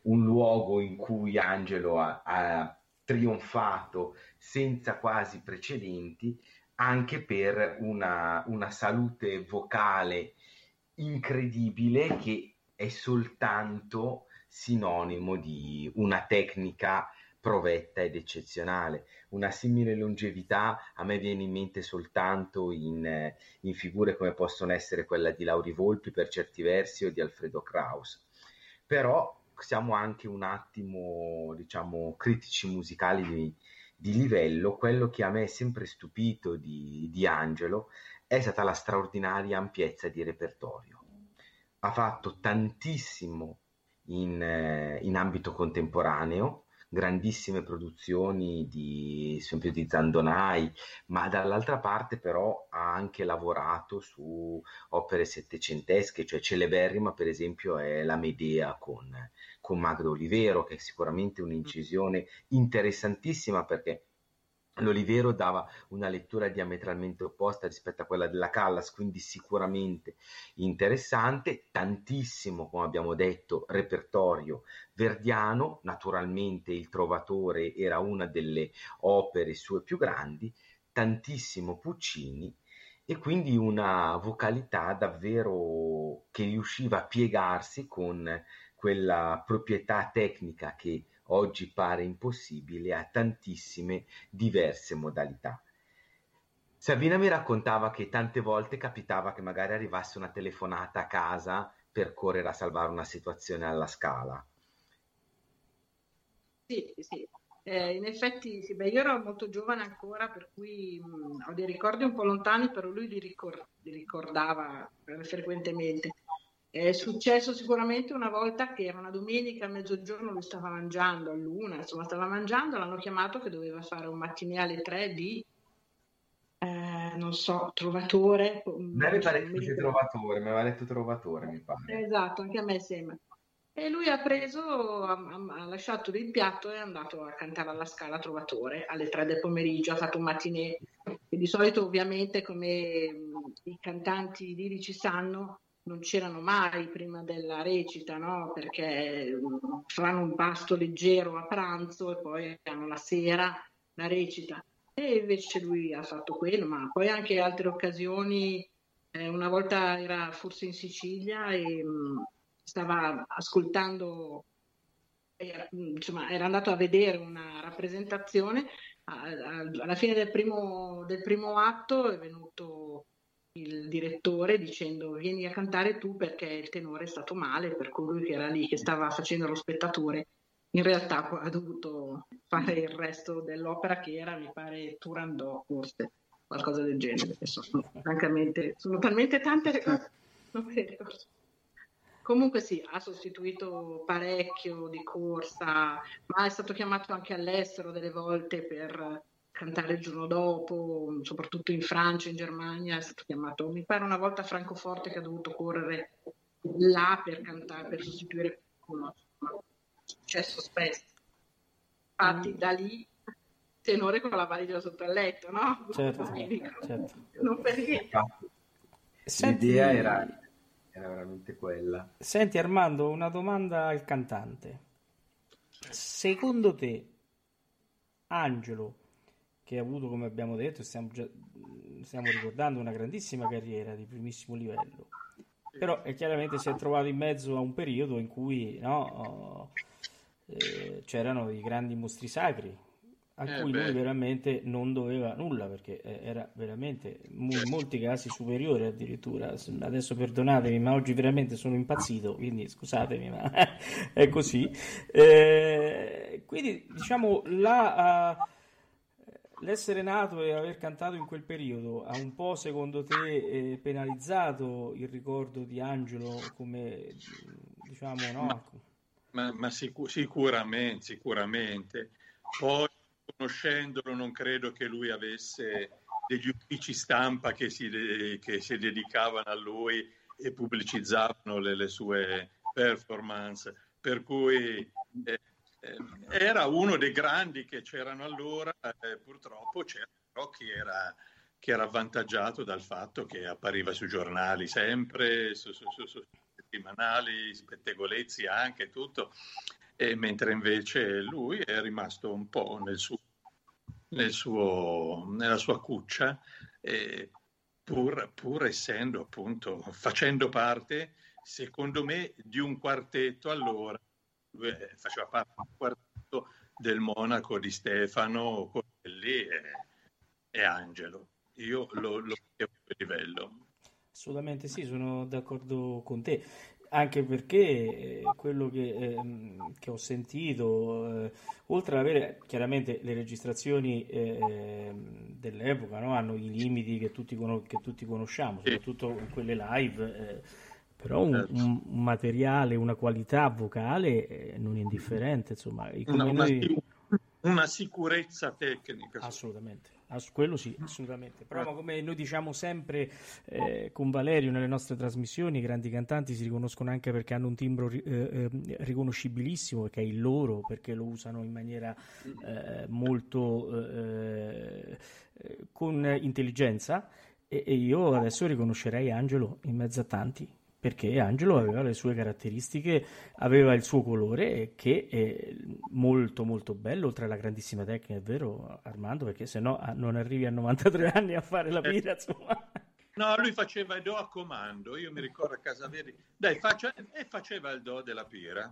un luogo in cui Angelo ha, ha trionfato senza quasi precedenti anche per una, una salute vocale incredibile che è soltanto sinonimo di una tecnica provetta ed eccezionale. Una simile longevità a me viene in mente soltanto in, in figure come possono essere quella di Lauri Volpi per certi versi o di Alfredo Kraus. Però siamo anche un attimo, diciamo, critici musicali di, di livello. Quello che a me è sempre stupito di, di Angelo è stata la straordinaria ampiezza di repertorio. Ha fatto tantissimo in, in ambito contemporaneo, grandissime produzioni di, esempio di Zandonai, ma dall'altra parte però ha anche lavorato su opere settecentesche, cioè celeberrima per esempio è La Medea con, con Magdo Olivero, che è sicuramente un'incisione interessantissima perché L'Olivero dava una lettura diametralmente opposta rispetto a quella della Callas, quindi sicuramente interessante, tantissimo, come abbiamo detto, repertorio verdiano, naturalmente Il Trovatore era una delle opere sue più grandi, tantissimo Puccini e quindi una vocalità davvero che riusciva a piegarsi con quella proprietà tecnica che oggi pare impossibile a tantissime diverse modalità. Sabina mi raccontava che tante volte capitava che magari arrivasse una telefonata a casa per correre a salvare una situazione alla scala. Sì, sì. Eh, in effetti, sì, beh, io ero molto giovane ancora, per cui mh, ho dei ricordi un po' lontani, però lui li, ricor- li ricordava frequentemente. È successo sicuramente una volta che era una domenica a mezzogiorno, lui stava mangiando a luna, insomma stava mangiando, l'hanno chiamato che doveva fare un mattinè alle tre di, eh, non so, trovatore. Mi aveva detto che trovatore, mi aveva detto trovatore, mi pare. Esatto, anche a me sembra. E lui ha preso, ha, ha lasciato il piatto e è andato a cantare alla Scala Trovatore alle tre del pomeriggio, ha fatto un mattinè. E di solito ovviamente come i cantanti lirici sanno, non c'erano mai prima della recita, no? perché mm, fanno un pasto leggero a pranzo e poi hanno la sera la recita. E invece lui ha fatto quello, ma poi anche altre occasioni. Eh, una volta era forse in Sicilia e mh, mm, stava ascoltando, era, mm, insomma, era andato a vedere una rappresentazione. Alla fine del primo, del primo atto è venuto il direttore dicendo vieni a cantare tu perché il tenore è stato male per colui che era lì, che stava facendo lo spettatore. In realtà ha dovuto fare il resto dell'opera che era, mi pare, Turandot, forse, qualcosa del genere. Sono, francamente, sono talmente tante le cose. Comunque sì, ha sostituito parecchio di corsa, ma è stato chiamato anche all'estero delle volte per cantare il giorno dopo, soprattutto in Francia, in Germania, è stato chiamato, mi pare una volta a Francoforte che ha dovuto correre là per cantare, per sostituire qualcuno. È successo spesso. Infatti da lì tenore con la valigia sotto il letto, no? Certo, certo. Non per niente. Senti, L'idea era, era veramente quella. Senti Armando, una domanda al cantante. Secondo te, Angelo che ha avuto, come abbiamo detto, stiamo, già, stiamo ricordando, una grandissima carriera di primissimo livello. Però è chiaramente si è trovato in mezzo a un periodo in cui no, eh, c'erano i grandi mostri sacri a eh cui beh. lui veramente non doveva nulla perché era veramente in molti casi superiore addirittura adesso perdonatemi ma oggi veramente sono impazzito quindi scusatemi ma è così eh, quindi diciamo la uh, L'essere nato e aver cantato in quel periodo ha un po', secondo te, eh, penalizzato il ricordo di Angelo come, diciamo, no? ma, ma sic- sicuramente, sicuramente. Poi, conoscendolo, non credo che lui avesse degli uffici stampa che si, de- che si dedicavano a lui e pubblicizzavano le, le sue performance. Per cui eh, era uno dei grandi che c'erano allora, eh, purtroppo c'era però chi era, chi era avvantaggiato dal fatto che appariva sui giornali sempre, su, su, su, su settimanali, spettegolezzi anche, tutto, e mentre invece lui è rimasto un po' nel suo, nel suo, nella sua cuccia, eh, pur, pur essendo appunto, facendo parte, secondo me, di un quartetto allora, lui faceva parte un quartetto del Monaco di Stefano, Corelli e, e Angelo. Io lo, lo a livello. Assolutamente sì, sono d'accordo con te, anche perché eh, quello che, eh, che, ho sentito, eh, oltre ad avere chiaramente le registrazioni eh, dell'epoca, no? hanno i limiti che tutti, con- che tutti conosciamo, soprattutto quelle live, eh, però un, certo. un, materiale, una qualità vocale eh, non indifferente, insomma, una, noi... una, sicurezza tecnica. Assolutamente. Ass- quello sì, assolutamente. Però come noi diciamo sempre eh, con Valerio nelle nostre trasmissioni, i grandi cantanti si riconoscono anche perché hanno un timbro eh, eh, riconoscibilissimo, che è il loro, perché lo usano in maniera eh, molto eh, eh, con intelligenza. E, e io adesso riconoscerei Angelo in mezzo a tanti perché Angelo aveva le sue caratteristiche, aveva il suo colore che è molto molto bello, oltre alla grandissima tecnica, è vero Armando, perché se no ah, non arrivi a 93 anni a fare la pira, insomma. No, lui faceva il do a comando, io mi ricordo a casa Veri, dai, faccia, e faceva il do della pira,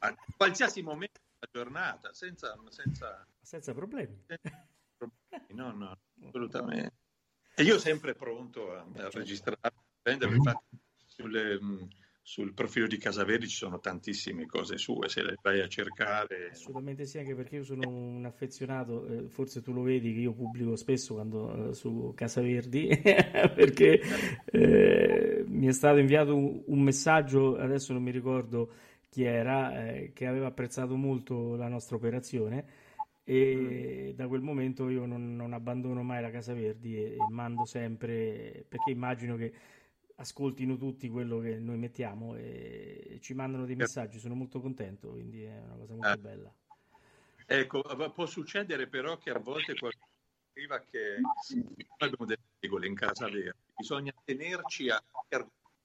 a qualsiasi momento della giornata, senza, senza... senza problemi. Senza problemi. No, no, assolutamente. E io sempre pronto a, a registrare, a prendere, infatti sulle, sul profilo di Casaveri ci sono tantissime cose sue, se le vai a cercare. Assolutamente sì, anche perché io sono un affezionato, eh, forse tu lo vedi che io pubblico spesso quando, eh, su Casaverdi, perché eh, mi è stato inviato un, un, messaggio, adesso non mi ricordo chi era, eh, che aveva apprezzato molto la nostra operazione e mm. da quel momento io non, non abbandono mai la Casa Verdi e, e mando sempre, perché immagino che ascoltino tutti quello che noi mettiamo e ci mandano dei messaggi, sono molto contento, quindi è una cosa molto eh. bella. Ecco, può succedere però che a volte qualcuno scriva che noi abbiamo delle regole in casa vera, bisogna tenerci a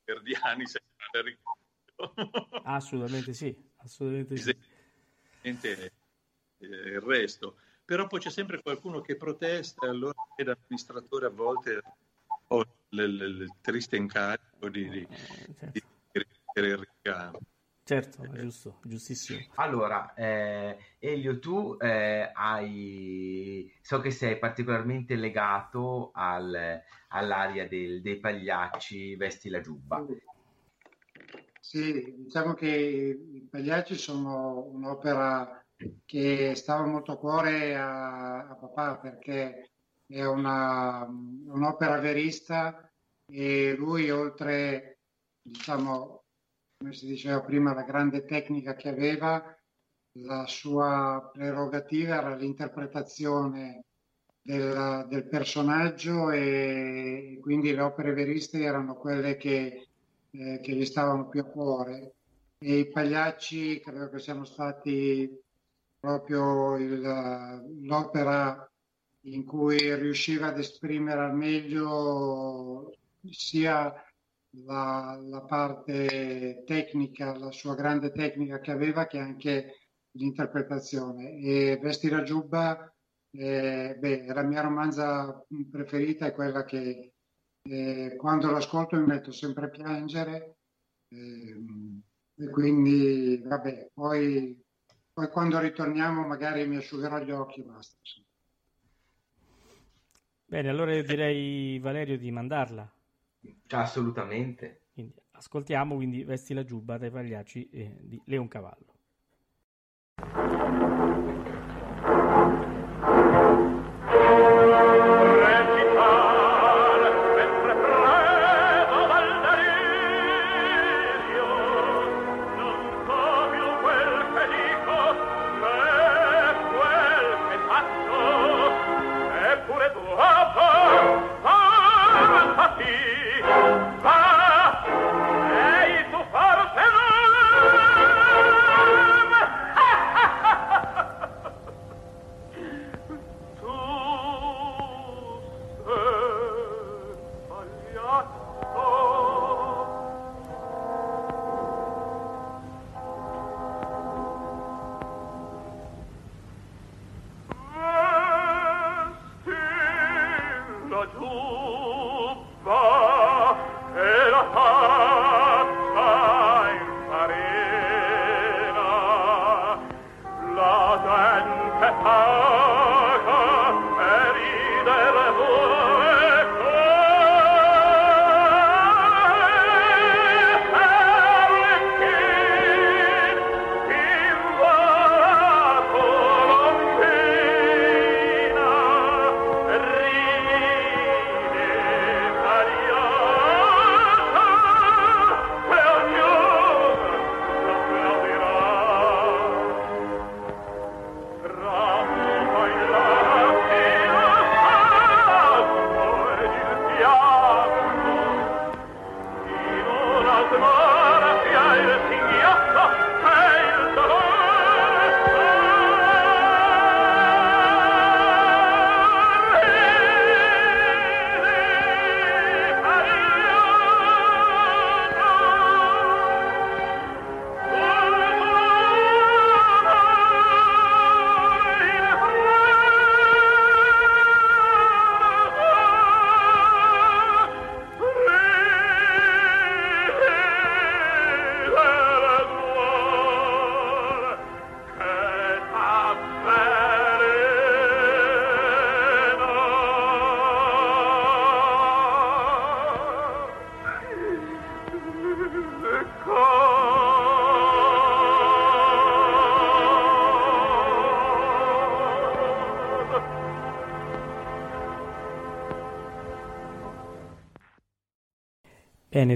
verdiani senza ricordo. Assolutamente sì, assolutamente sì. Eh, il resto. Però poi c'è sempre qualcuno che protesta e allora l'amministratore a volte oh, il triste incarico di, di, eh, certo. di il ricamo. Certo, giusto, giustissimo. Allora, eh, Elio, tu eh, hai, so che sei particolarmente legato al, all'area del, dei pagliacci Vesti la giubba. Sì, diciamo che i pagliacci sono un'opera che stava molto a cuore a, a papà perché è una, un'opera verista e lui oltre, diciamo, come si diceva prima, la grande tecnica che aveva, la sua prerogativa era l'interpretazione del, del personaggio e quindi le opere veriste erano quelle che, eh, che gli stavano più a cuore. E i pagliacci credo che siano stati proprio il, l'opera in cui riusciva ad esprimere al meglio sia la, la, parte tecnica, la sua grande tecnica che aveva, che anche l'interpretazione. E Vesti la giubba, eh, beh, la mia romanza preferita è quella che eh, quando l'ascolto mi metto sempre a piangere. Eh, e quindi, vabbè, poi, poi quando ritorniamo magari mi asciugherò gli occhi e basta. Bene, allora io direi Valerio di mandarla. Assolutamente. Quindi, ascoltiamo quindi Vesti la giubba dai pagliacci eh, di Leoncavallo. non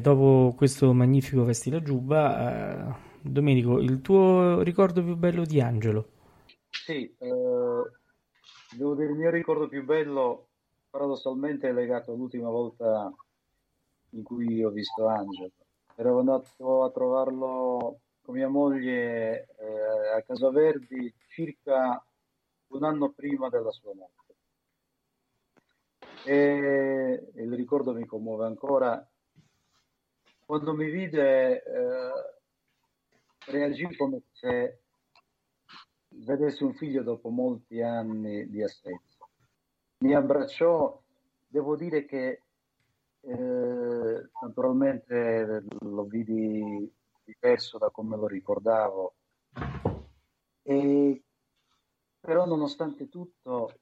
dopo questo magnifico Vesti la Giubba, eh, Domenico, il tuo ricordo più bello di Angelo? Sì, eh, devo dire il mio ricordo più bello paradossalmente è legato all'ultima volta in cui ho visto Angelo. Ero andato a trovarlo con mia moglie eh, a Casa Verdi circa un anno prima della sua morte. E il ricordo mi commuove ancora quando mi vide eh, reagì come se vedessi un figlio dopo molti anni di assenza. Mi abbracciò, devo dire che eh, naturalmente lo vidi diverso da come lo ricordavo, e, però nonostante tutto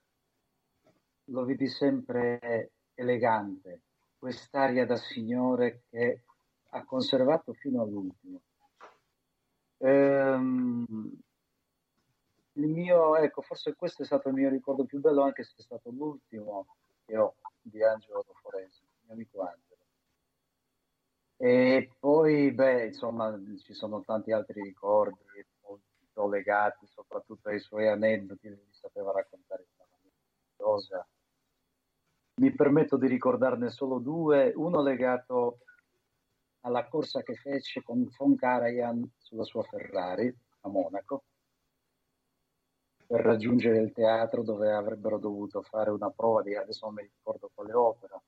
lo vidi sempre elegante, quest'aria da signore che ha conservato fino all'ultimo. Ehm, mio, ecco, forse questo è stato il mio ricordo più bello, anche se è stato l'ultimo che ho di Angelo Foresi, mio amico Angelo. E poi, beh, insomma, ci sono tanti altri ricordi molto legati soprattutto ai suoi aneddoti, lui sapeva raccontare cosa. Mi permetto di ricordarne solo due, uno legato alla corsa che fece con von Karajan sulla sua Ferrari a Monaco per raggiungere il teatro dove avrebbero dovuto fare una prova di adesso non mi ricordo quale opera.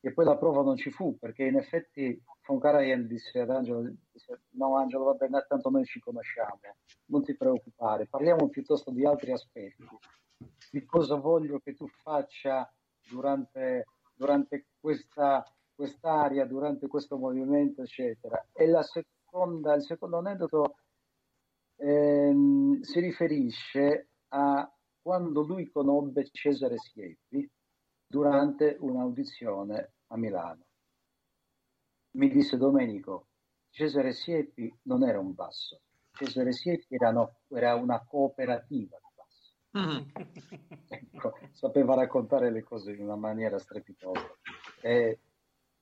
E poi la prova non ci fu perché in effetti von Karajan disse ad Angelo disse, no Angelo va bene tanto noi ci conosciamo non ti preoccupare parliamo piuttosto di altri aspetti. Di cosa voglio che tu faccia durante, durante questa quest'aria durante questo movimento, eccetera. E la seconda, il secondo aneddoto ehm, si riferisce a quando lui conobbe Cesare Siepi durante un'audizione a Milano. Mi disse Domenico, Cesare Siepi non era un basso, Cesare Siepi era, no, era una cooperativa di basso. Mm. ecco, sapeva raccontare le cose in una maniera strepitosa. E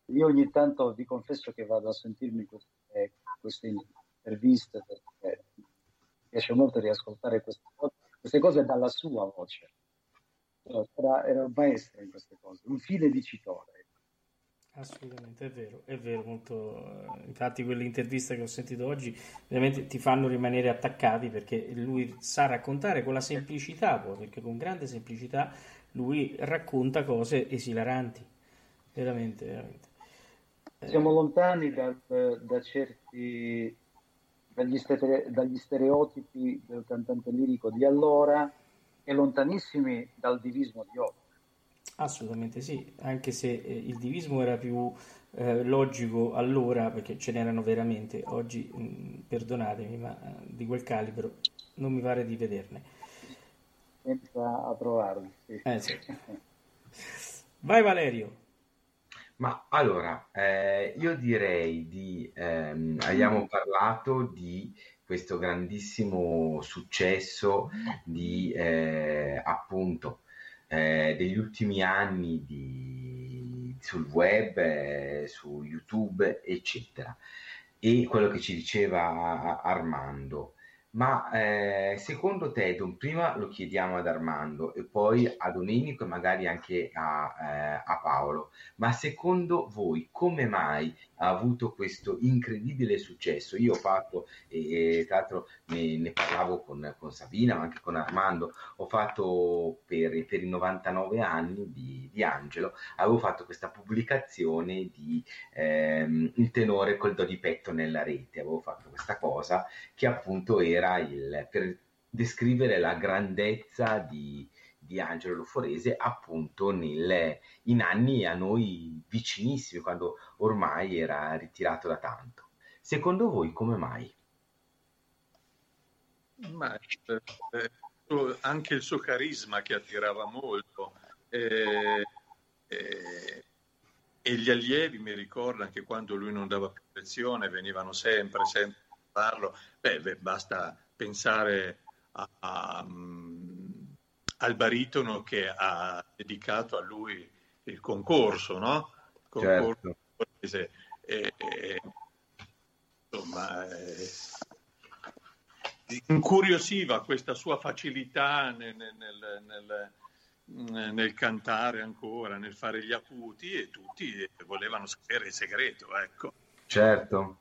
io ogni tanto vi confesso che vado a sentirmi queste, queste interviste perché mi piace molto riascoltare queste cose, queste cose dalla sua voce. Era, era un maestro in queste cose, un fine dicitore. Assolutamente, è vero, è vero, molto... infatti quelle interviste che ho sentito oggi ovviamente ti fanno rimanere attaccati perché lui sa raccontare con la semplicità, poi, perché con grande semplicità lui racconta cose esilaranti, veramente, veramente. Siamo lontani da, da certi dagli, stere, dagli, stereotipi del cantante lirico di allora e lontanissimi dal divismo di oggi. Assolutamente sì, anche se eh, il divismo era più eh, logico allora, perché ce n'erano veramente, oggi, mh, perdonatemi, ma eh, di quel calibro non mi pare di vederne. Senza a trovarli. Sì. Eh, sì. Vai Valerio. Ma allora, eh, io direi di, ehm, abbiamo parlato di questo grandissimo successo di, eh, appunto, eh, degli ultimi anni di, sul web, eh, su YouTube, eccetera. E quello che ci diceva Armando, ma eh, secondo te, Don, prima lo chiediamo ad Armando e poi a Domenico e magari anche a, eh, a Paolo, ma secondo voi come mai ha avuto questo incredibile successo? Io ho fatto, e tra l'altro ne, ne parlavo con, con, Sabina, ma anche con Armando, ho fatto per, per i 99 anni di, di, Angelo, avevo fatto questa pubblicazione di ehm, Il tenore col do di petto nella rete, avevo fatto questa cosa che appunto era era il, per descrivere la grandezza di, di Angelo Loforese appunto nel, in anni a noi vicinissimi, quando ormai era ritirato da tanto. Secondo voi come mai? Ma, eh, anche il suo carisma che attirava molto eh, eh, e gli allievi mi ricordo anche quando lui non dava più lezione venivano sempre, sempre farlo, beh, beh, basta pensare a, a, al baritono che ha dedicato a lui il concorso, no? Concorso certo. e, e, insomma, eh, incuriosiva questa sua facilità nel, nel, nel, nel, cantare ancora, nel fare gli acuti e tutti volevano sapere il segreto, ecco. Certo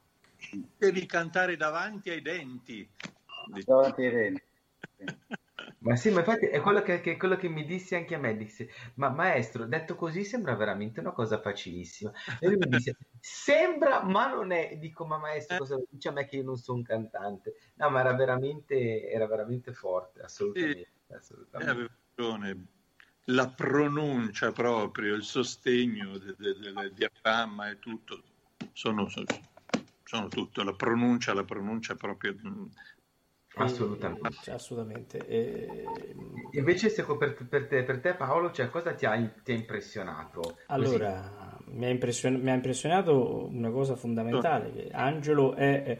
devi cantare davanti ai denti. Davanti ai denti. Ma sì, ma infatti è quello che, che, quello che mi disse anche a me, disse, ma maestro, detto così sembra veramente una cosa facilissima. E lui mi disse, sembra, ma non è. Dico, ma maestro, cosa dice a me che io non sono un cantante? No, ma era veramente, era veramente forte, assolutamente. Sì, assolutamente. ragione. La pronuncia proprio, il sostegno del diaframma e tutto, sono, sono sono tutto, la pronuncia, la pronuncia proprio... Mm, assolutamente. assolutamente. E... Invece se per, per, te, per, te, Paolo, cioè, cosa ti ha, ti ha impressionato? Allora, mi ha, impression... mi ha, impressionato una cosa fondamentale, che Angelo è,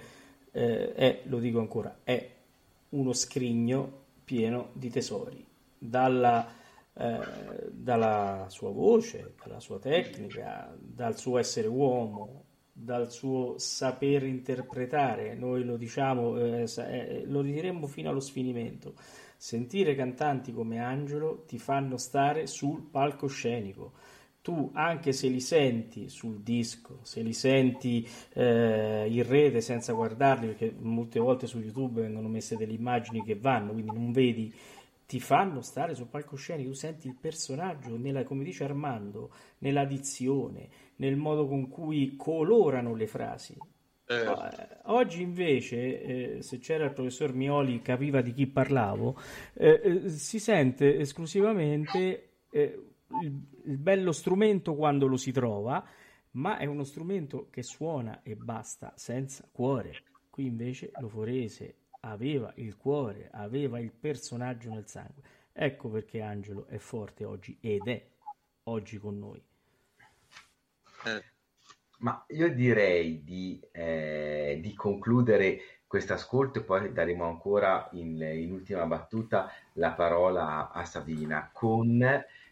è, è, lo dico ancora, è uno scrigno pieno di tesori, dalla, eh, dalla sua voce, dalla sua tecnica, dal suo essere uomo, dal suo saper interpretare, noi lo diciamo, eh, eh, lo diremmo fino allo sfinimento. Sentire cantanti come Angelo ti fanno stare sul palcoscenico. Tu, anche se li senti sul disco, se li senti eh, in rete senza guardarli, perché molte volte su YouTube vengono messe delle immagini che vanno, quindi non vedi ti fanno stare sul palcoscenico, tu senti il personaggio, nella, come dice Armando, nella dizione, nel modo con cui colorano le frasi. Eh. Oggi invece, eh, se c'era il professor Mioli capiva di chi parlavo, eh, eh si sente esclusivamente eh, il, il bello strumento quando lo si trova, ma è uno strumento che suona e basta, senza cuore. Qui invece lo forese aveva il cuore, aveva il personaggio nel sangue. Ecco perché Angelo è forte oggi ed è oggi con noi. Eh. Ma io direi di, eh, di concludere questo ascolto e poi daremo ancora in, in, ultima battuta la parola a Sabina con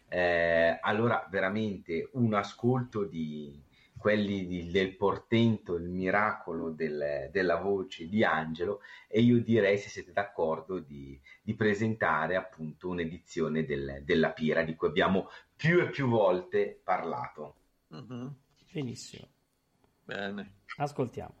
eh, allora veramente un ascolto di, quelli di, del portento, il miracolo del, della voce di Angelo e io direi, se siete d'accordo, di, di presentare appunto un'edizione del, della Pira di cui abbiamo più e più volte parlato. Mm-hmm. Benissimo. Bene. Ascoltiamo.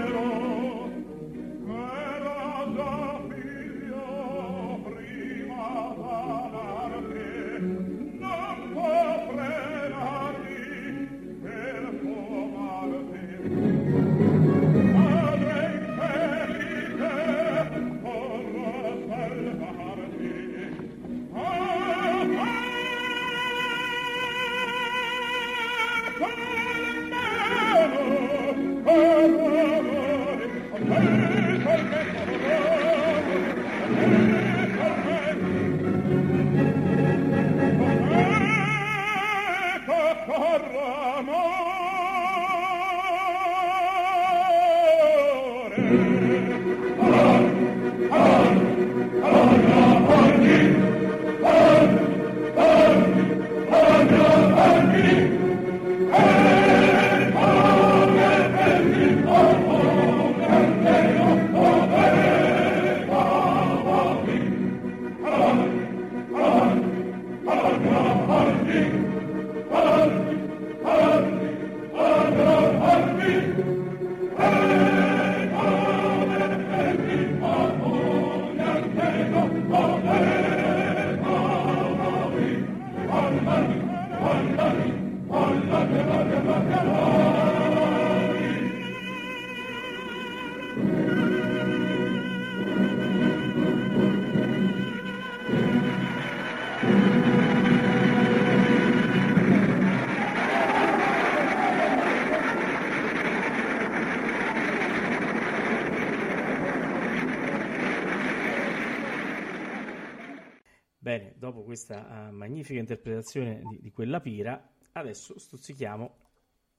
questa uh, magnifica interpretazione di, di, quella pira, adesso stuzzichiamo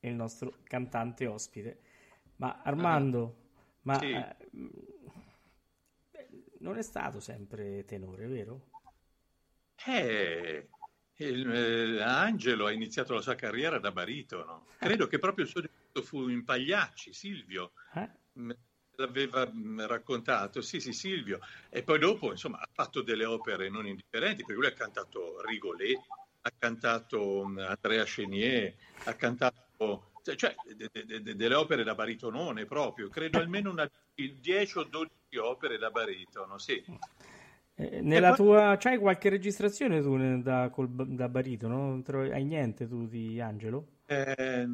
il nostro cantante ospite. Ma Armando, ah, ma sì. uh, non è stato sempre tenore, vero? Eh, il, eh, Angelo ha iniziato la sua carriera da baritono. Credo che proprio il suo debutto fu in Pagliacci, Silvio. Eh? L'aveva mm, raccontato, sì, sì, Silvio, e poi dopo, insomma, ha fatto delle opere non indifferenti, perché lui ha cantato Rigolet, ha cantato mm, Andrea Chenier, ha cantato, cioè, cioè de, de, de, delle opere da baritonone proprio, credo almeno una 10 o 12 opere da baritono, sì. Eh, nella poi... tua, c'hai qualche registrazione tu da, col, da baritono? Hai niente tu di Angelo? Eh,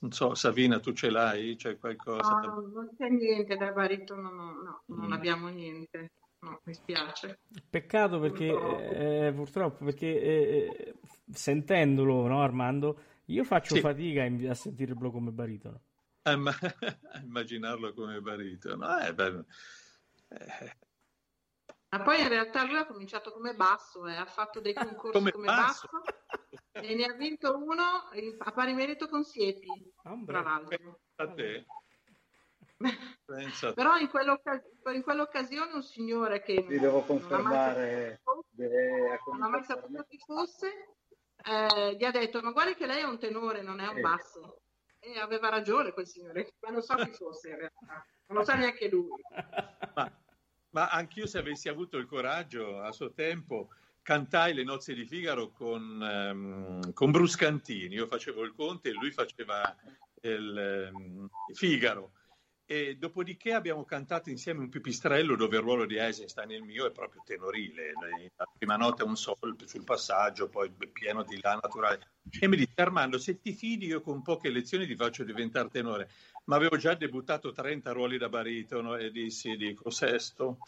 non so, Savina, tu ce l'hai? C'è qualcosa? No, non c'è niente da baritono, no, no, non mm. abbiamo niente. No, mi spiace. Peccato perché purtroppo, eh, purtroppo perché eh, sentendolo, no, Armando, io faccio sì. fatica a sentirlo come baritono. Eh, ma, immaginarlo come baritono. Eh, beh, eh, ma poi in realtà lui ha cominciato come basso, eh, ha fatto dei concorsi come, come basso. basso e ne ha vinto uno a pari merito con Siepi, tra l'altro. A te. Però in, in, quell'occasione un signore che Ti devo confermare non ha mai saputo chi fosse, eh, gli ha detto ma guardi che lei è un tenore, non è un eh. basso. E aveva ragione quel signore, ma non so chi fosse in realtà, non lo sa neanche lui. Ma ma anch'io se avessi avuto il coraggio a suo tempo cantai le nozze di Figaro con, um, con Bruscantini, io facevo il conte e lui faceva il, um, Figaro. E dopodiché abbiamo cantato insieme un pipistrello dove il ruolo di Eisenstein e il mio è proprio tenorile. La prima nota è un sol sul passaggio, poi pieno di là naturale. E mi disse Armando, se ti fidi io con poche lezioni ti faccio diventare tenore ma avevo già debuttato 30 ruoli da baritono e dissi, dico, Sesto,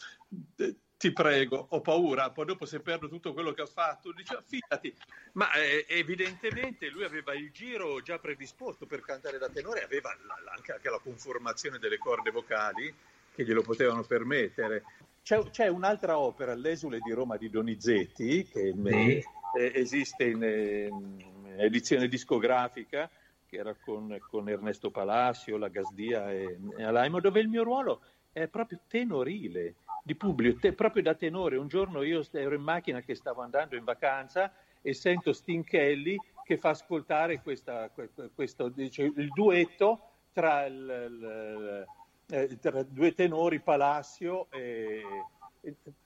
ti prego, ho paura, poi dopo se perdo tutto quello che ho fatto, dice, fidati, ma eh, evidentemente lui aveva il giro già predisposto per cantare da tenore, aveva la, anche, anche, la conformazione delle corde vocali che glielo potevano permettere. C'è, c'è un'altra opera, L'esule di Roma di Donizetti, che sì. eh, esiste in, in edizione discografica, che era con, con Ernesto Palacio, la Gasdia e, e Alaimo, dove il mio ruolo è proprio tenorile, di pubblico, te, proprio da tenore. Un giorno io ero in macchina che stavo andando in vacanza e sento Stinchelli che fa ascoltare questa, questo, dice, il duetto tra, il, il, eh, tra, due tenori, Palacio e,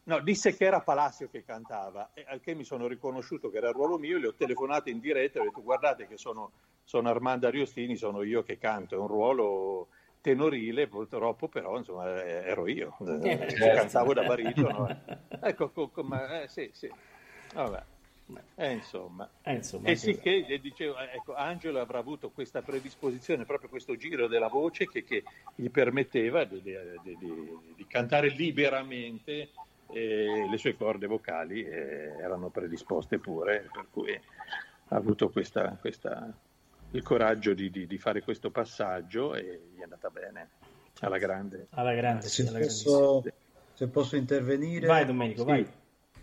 No, disse che era Palacio che cantava, al che mi sono riconosciuto che era il ruolo mio, le ho telefonato in diretta e ho detto guardate che sono, sono Armando Ariostini, sono io che canto, è un ruolo tenorile, purtroppo però insomma ero io, eh, certo. cantavo da baritono. ecco, ma, eh, sì, sì. Vabbè. Eh, insomma. Eh, insomma e sì che eh, dicevo, eh, ecco, Angelo avrà avuto questa predisposizione, proprio questo giro della voce che, che gli permetteva di, di, di, di cantare liberamente e le sue corde vocali eh, erano predisposte pure, per cui ha avuto questa, questa, il coraggio di, di, di, fare questo passaggio e gli è andata bene, alla grande. Alla grande, se, alla posso, se posso intervenire. Vai Domenico, sì. vai.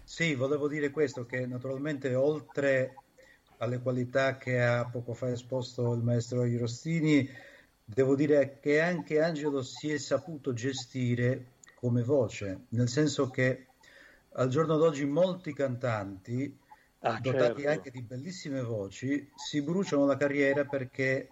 Sì, volevo dire questo, che naturalmente oltre alle qualità che ha poco fa esposto il maestro Irostini, devo dire che anche Angelo si è saputo gestire come voce, nel senso che al giorno d'oggi molti cantanti, ah, dotati certo. anche di bellissime voci, si bruciano la carriera perché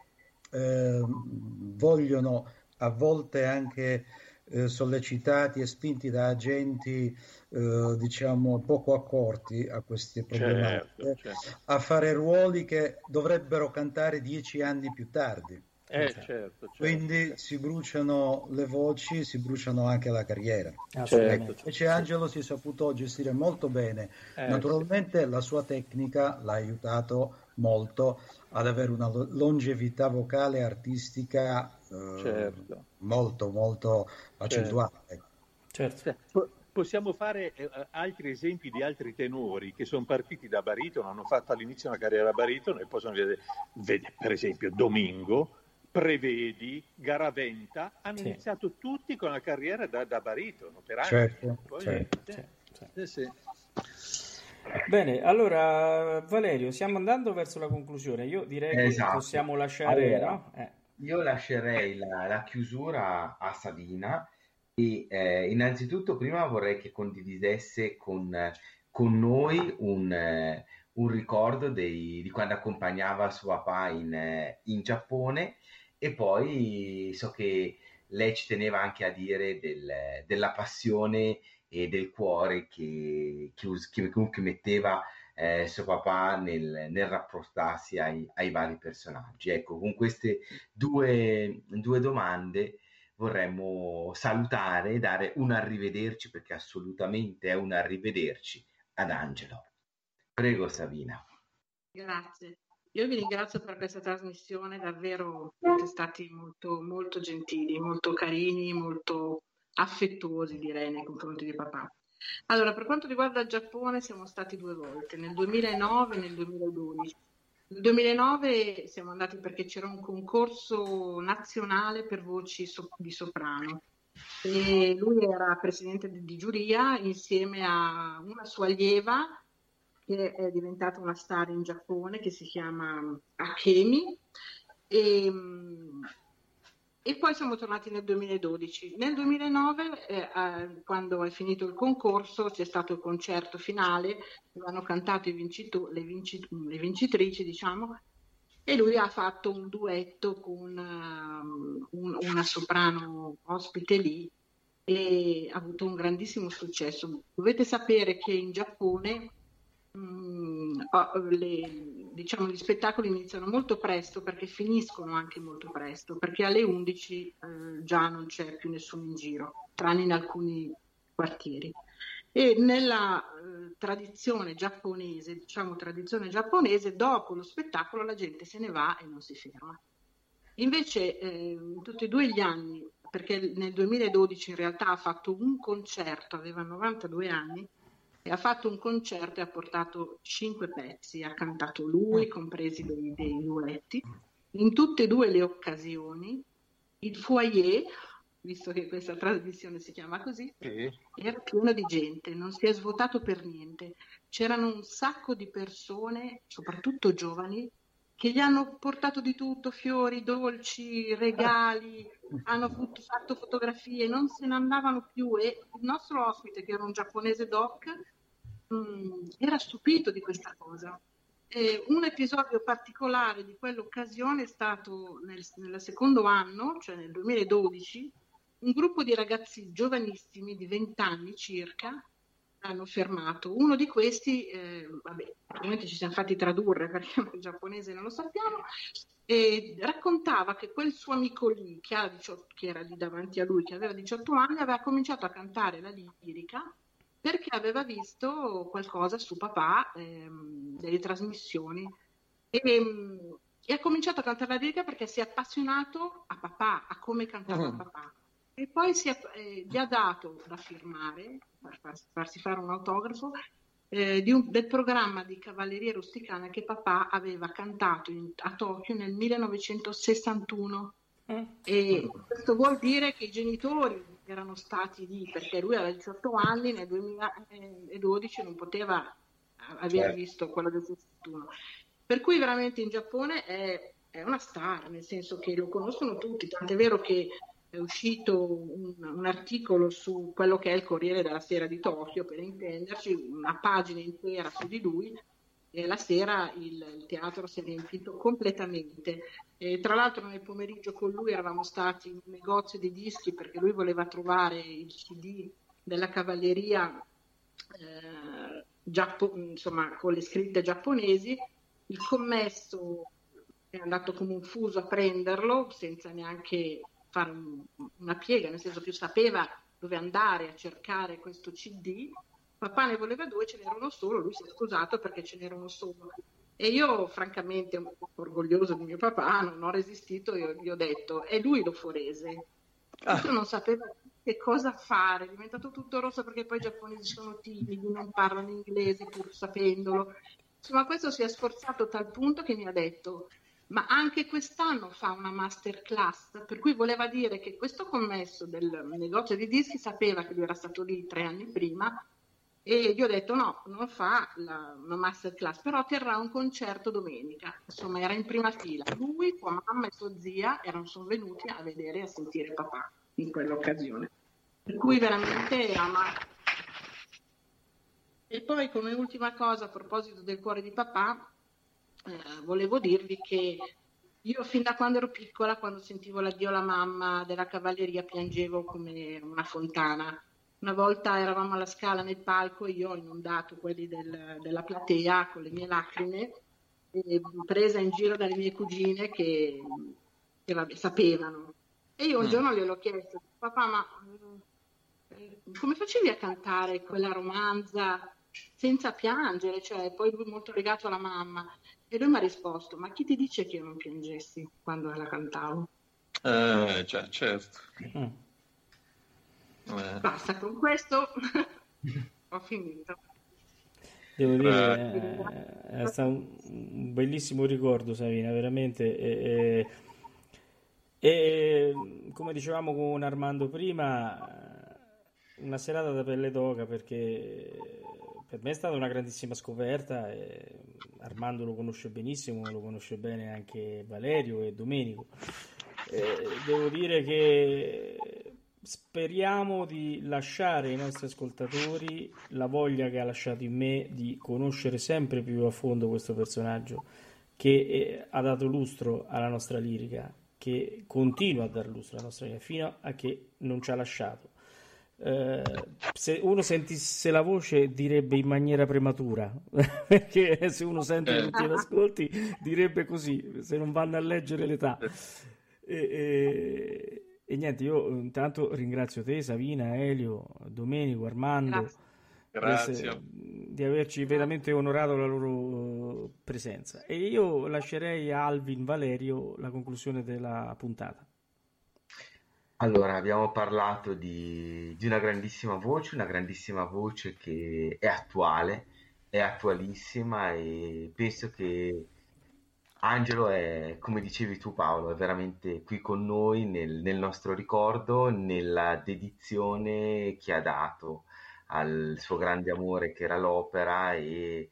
eh, vogliono a volte anche eh, sollecitati e spinti da agenti eh, diciamo poco accorti a queste problematiche certo, certo. a fare ruoli che dovrebbero cantare dieci anni più tardi. Eh, certo, certo. Quindi si bruciano le voci, si bruciano anche la carriera. Certo, Invece Angelo si è saputo gestire molto bene. Eh, Naturalmente sì. la sua tecnica l'ha aiutato molto ad avere una longevità vocale e artistica eh, certo. molto, molto accentuata. Certo. certo. Possiamo fare eh, altri esempi di altri tenori che sono partiti da baritono, hanno fatto all'inizio una carriera baritono e poi sono vedere, vede, per esempio Domingo, Prevedi, Garaventa, hanno sì. iniziato tutti con la carriera da, da baritono per anni. Certo, poi, certo, eh, certo. Sì, Bene, allora Valerio, stiamo andando verso la conclusione. Io direi esatto. che possiamo lasciare. Allora, no? eh. Io lascerei la, la, chiusura a Sabina e eh, innanzitutto prima vorrei che condividesse con, con noi un, eh, un ricordo dei, di quando accompagnava suo papà in, in Giappone e poi so che lei ci teneva anche a dire del, della passione e del cuore che, che, che comunque metteva eh, suo papà nel, nel rapportarsi ai, ai, vari personaggi. Ecco, con queste due, due domande vorremmo salutare e dare un arrivederci, perché assolutamente è un arrivederci ad Angelo. Prego Sabina. Grazie. Io vi ringrazio per questa trasmissione, davvero siete stati molto, molto gentili, molto carini, molto affettuosi direi nei confronti di papà. Allora, per quanto riguarda il Giappone siamo stati due volte, nel 2009 e nel 2012. Nel 2009 siamo andati perché c'era un concorso nazionale per voci so- di soprano e lui era presidente di, di giuria insieme a una sua allieva che è diventata una star in Giappone che si chiama Akemi e, e poi siamo tornati nel 2012. Nel 2009, eh, quando è finito il concorso, c'è stato il concerto finale, dove hanno cantato vincito- le, vinci- le, vincitrici, diciamo, e lui ha fatto un duetto con uh, un, una soprano ospite lì e ha avuto un grandissimo successo. Dovete sapere che in Giappone Mm, le, diciamo, gli spettacoli iniziano molto presto perché finiscono anche molto presto, perché alle 11 eh, già non c'è più nessuno in giro, tranne in alcuni quartieri. E nella eh, tradizione giapponese, diciamo tradizione giapponese, dopo lo spettacolo la gente se ne va e non si ferma. Invece eh, in tutti e due gli anni, perché nel 2012 in realtà ha fatto un concerto, aveva 92 anni, ha fatto un concerto e ha portato cinque pezzi, ha cantato lui, compresi dei, dei duetti. In tutte e due le occasioni, il foyer, visto che questa trasmissione si chiama così, sì. era pieno di gente, non si è svuotato per niente. C'erano un sacco di persone, soprattutto giovani, che gli hanno portato di tutto, fiori, dolci, regali, hanno fatto fotografie, non se ne andavano più e il nostro ospite, che era un giapponese doc, mh, mm, era stupito di questa cosa. E un episodio particolare di quell'occasione è stato nel, nel secondo anno, cioè nel 2012, un gruppo di ragazzi giovanissimi di 20 anni circa hanno fermato. Uno di questi, eh, vabbè, ovviamente ci siamo fatti tradurre perché il giapponese non lo sappiamo, e raccontava che quel suo amico lì, che, 18, che, era lì davanti a lui, che aveva 18 anni, aveva cominciato a cantare la lirica perché aveva visto qualcosa su papà, ehm, delle trasmissioni. E, e, ha cominciato a cantare la lirica perché si è appassionato a papà, a come cantava uh-huh. papà. E poi è, eh, gli ha dato da firmare, per farsi, farsi fare un autografo, eh, un, del programma di cavalleria rusticana che papà aveva cantato in, a Tokyo nel 1961. Mm. E questo vuol dire che i genitori erano stati lì perché lui aveva 18 anni, nel 2012 non poteva aver certo. visto quello del 61. Per cui veramente in Giappone è, è una star, nel senso che lo conoscono tutti, tant'è vero che è uscito un, un, articolo su quello che è il Corriere della Sera di Tokyo, per intenderci, una pagina intera su di lui e la sera il, il teatro si è riempito completamente. E tra l'altro nel pomeriggio con lui eravamo stati in un negozio di dischi perché lui voleva trovare il CD della cavalleria eh, giappo, insomma, con le scritte giapponesi. Il commesso è andato come un fuso a prenderlo senza neanche fare un, una piega, nel senso che sapeva dove andare a cercare questo CD. Papà ne voleva due, ce n'era uno solo, lui si è scusato perché ce n'era uno solo. E io, francamente, un po' orgoglioso di mio papà, non ho resistito e gli ho detto: è lui lo forese. Ah. Non sapeva che cosa fare, è diventato tutto rosso perché poi i giapponesi sono timidi, non parlano inglese pur sapendolo. Insomma, questo si è sforzato a tal punto che mi ha detto: ma anche quest'anno fa una masterclass, per cui voleva dire che questo commesso del negozio di dischi sapeva che lui era stato lì tre anni prima e gli ho detto no, non fa la, una masterclass, però terrà un concerto domenica. Insomma, era in prima fila. Lui, sua mamma e sua zia erano venuti a vedere e a sentire papà in quell'occasione. Per cui veramente ama. E poi come ultima cosa a proposito del cuore di papà, eh, volevo dirvi che io fin da quando ero piccola, quando sentivo l'addio alla mamma della cavalleria, piangevo come una fontana. Una volta eravamo alla scala nel palco e io ho inondato quelli del, della platea con le mie lacrime, e presa in giro dalle mie cugine che, che vabbè, sapevano. E io un mm. giorno gliel'ho chiesto, papà, ma eh, come facevi a cantare quella romanza senza piangere? Cioè, poi lui molto legato alla mamma. E lui mi ha risposto, ma chi ti dice che io non piangessi quando la cantavo? Eh, già, certo. Mm. Eh. Basta, con questo ho finito. Devo dire, eh, è stato un bellissimo ricordo, Savina, veramente. E, e, e, come dicevamo con Armando prima, una serata da pelle d'oca perché per me è stata una grandissima scoperta. Armando lo conosce benissimo, lo conosce bene anche Valerio e Domenico. Eh, devo dire che speriamo di lasciare ai nostri ascoltatori la voglia che ha lasciato in me di conoscere sempre più a fondo questo personaggio che ha dato lustro alla nostra lirica, che continua a dar lustro alla nostra lirica fino a che non ci ha lasciato. Eh, se uno sentisse la voce direbbe in maniera prematura perché se uno sente tutti gli ascolti direbbe così se non vanno a leggere l'età e, e, e, niente io intanto ringrazio te Savina, Elio, Domenico, Armando Grazie. di averci veramente onorato la loro presenza. E io lascerei a Alvin Valerio la conclusione della puntata. Allora, abbiamo parlato di, di una grandissima voce, una grandissima voce che è attuale, è attualissima e penso che Angelo è, come dicevi tu Paolo, è veramente qui con noi nel, nel nostro ricordo, nella dedizione che ha dato al suo grande amore che era l'opera e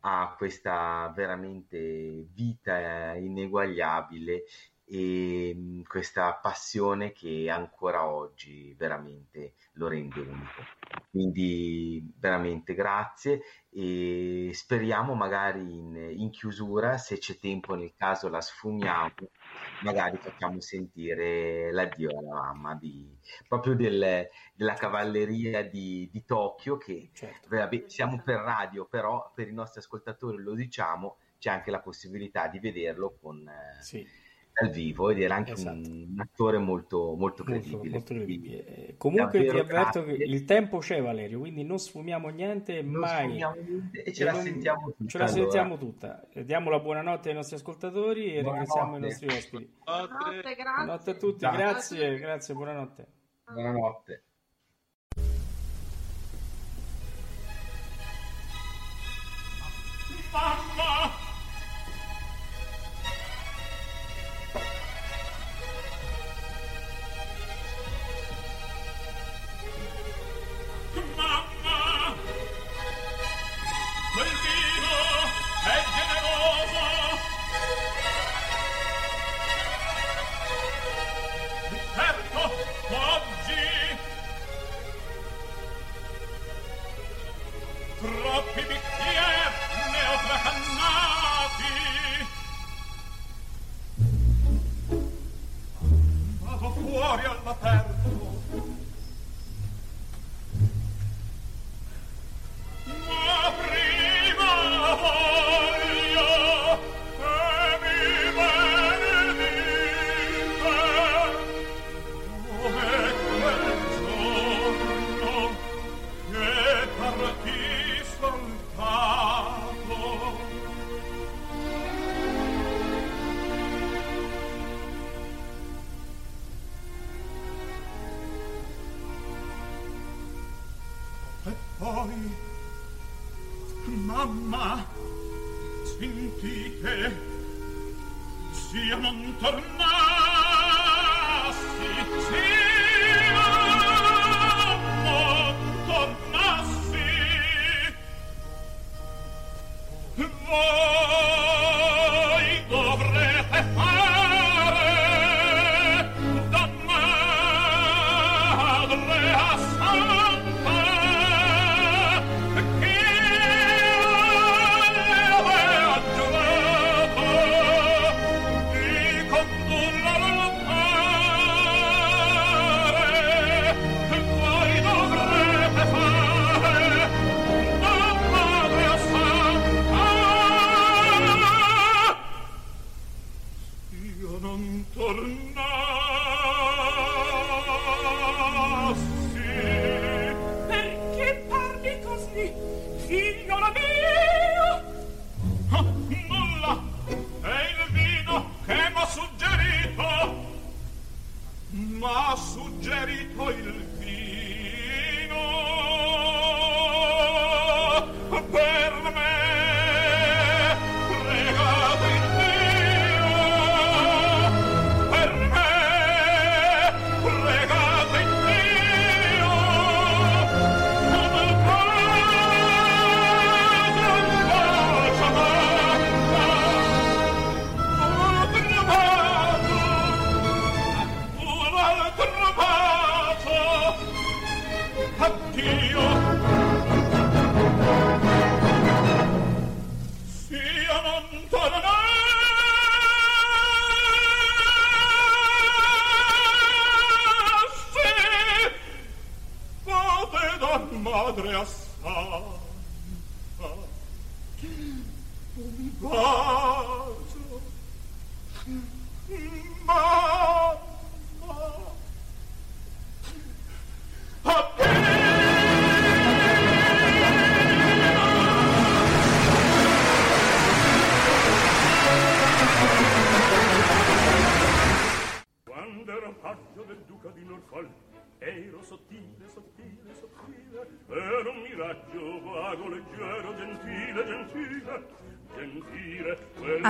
a questa veramente vita ineguagliabile e mm, questa passione che ancora oggi veramente lo rende unico. Quindi veramente grazie e speriamo magari in, in chiusura, se c'è tempo nel caso la sfumiamo, magari facciamo sentire l'addio alla mamma di, proprio del, della cavalleria di, di Tokyo che certo. vabbè, siamo per radio, però per i nostri ascoltatori lo diciamo, c'è anche la possibilità di vederlo con... Eh, sì dal vivo ed era anche esatto. un, attore molto, molto credibile. Molto, molto credibile. Eh, comunque ti avverto grazie. che il tempo c'è Valerio, quindi non sfumiamo niente non mai. Sfumiamo niente e ce la non, sentiamo tutta. Ce la allora. sentiamo tutta. Diamo la buonanotte ai nostri ascoltatori e buonanotte. ringraziamo i nostri ospiti. Buonanotte, grazie. buonanotte a tutti, grazie, grazie, grazie buonanotte. Buonanotte. Oh!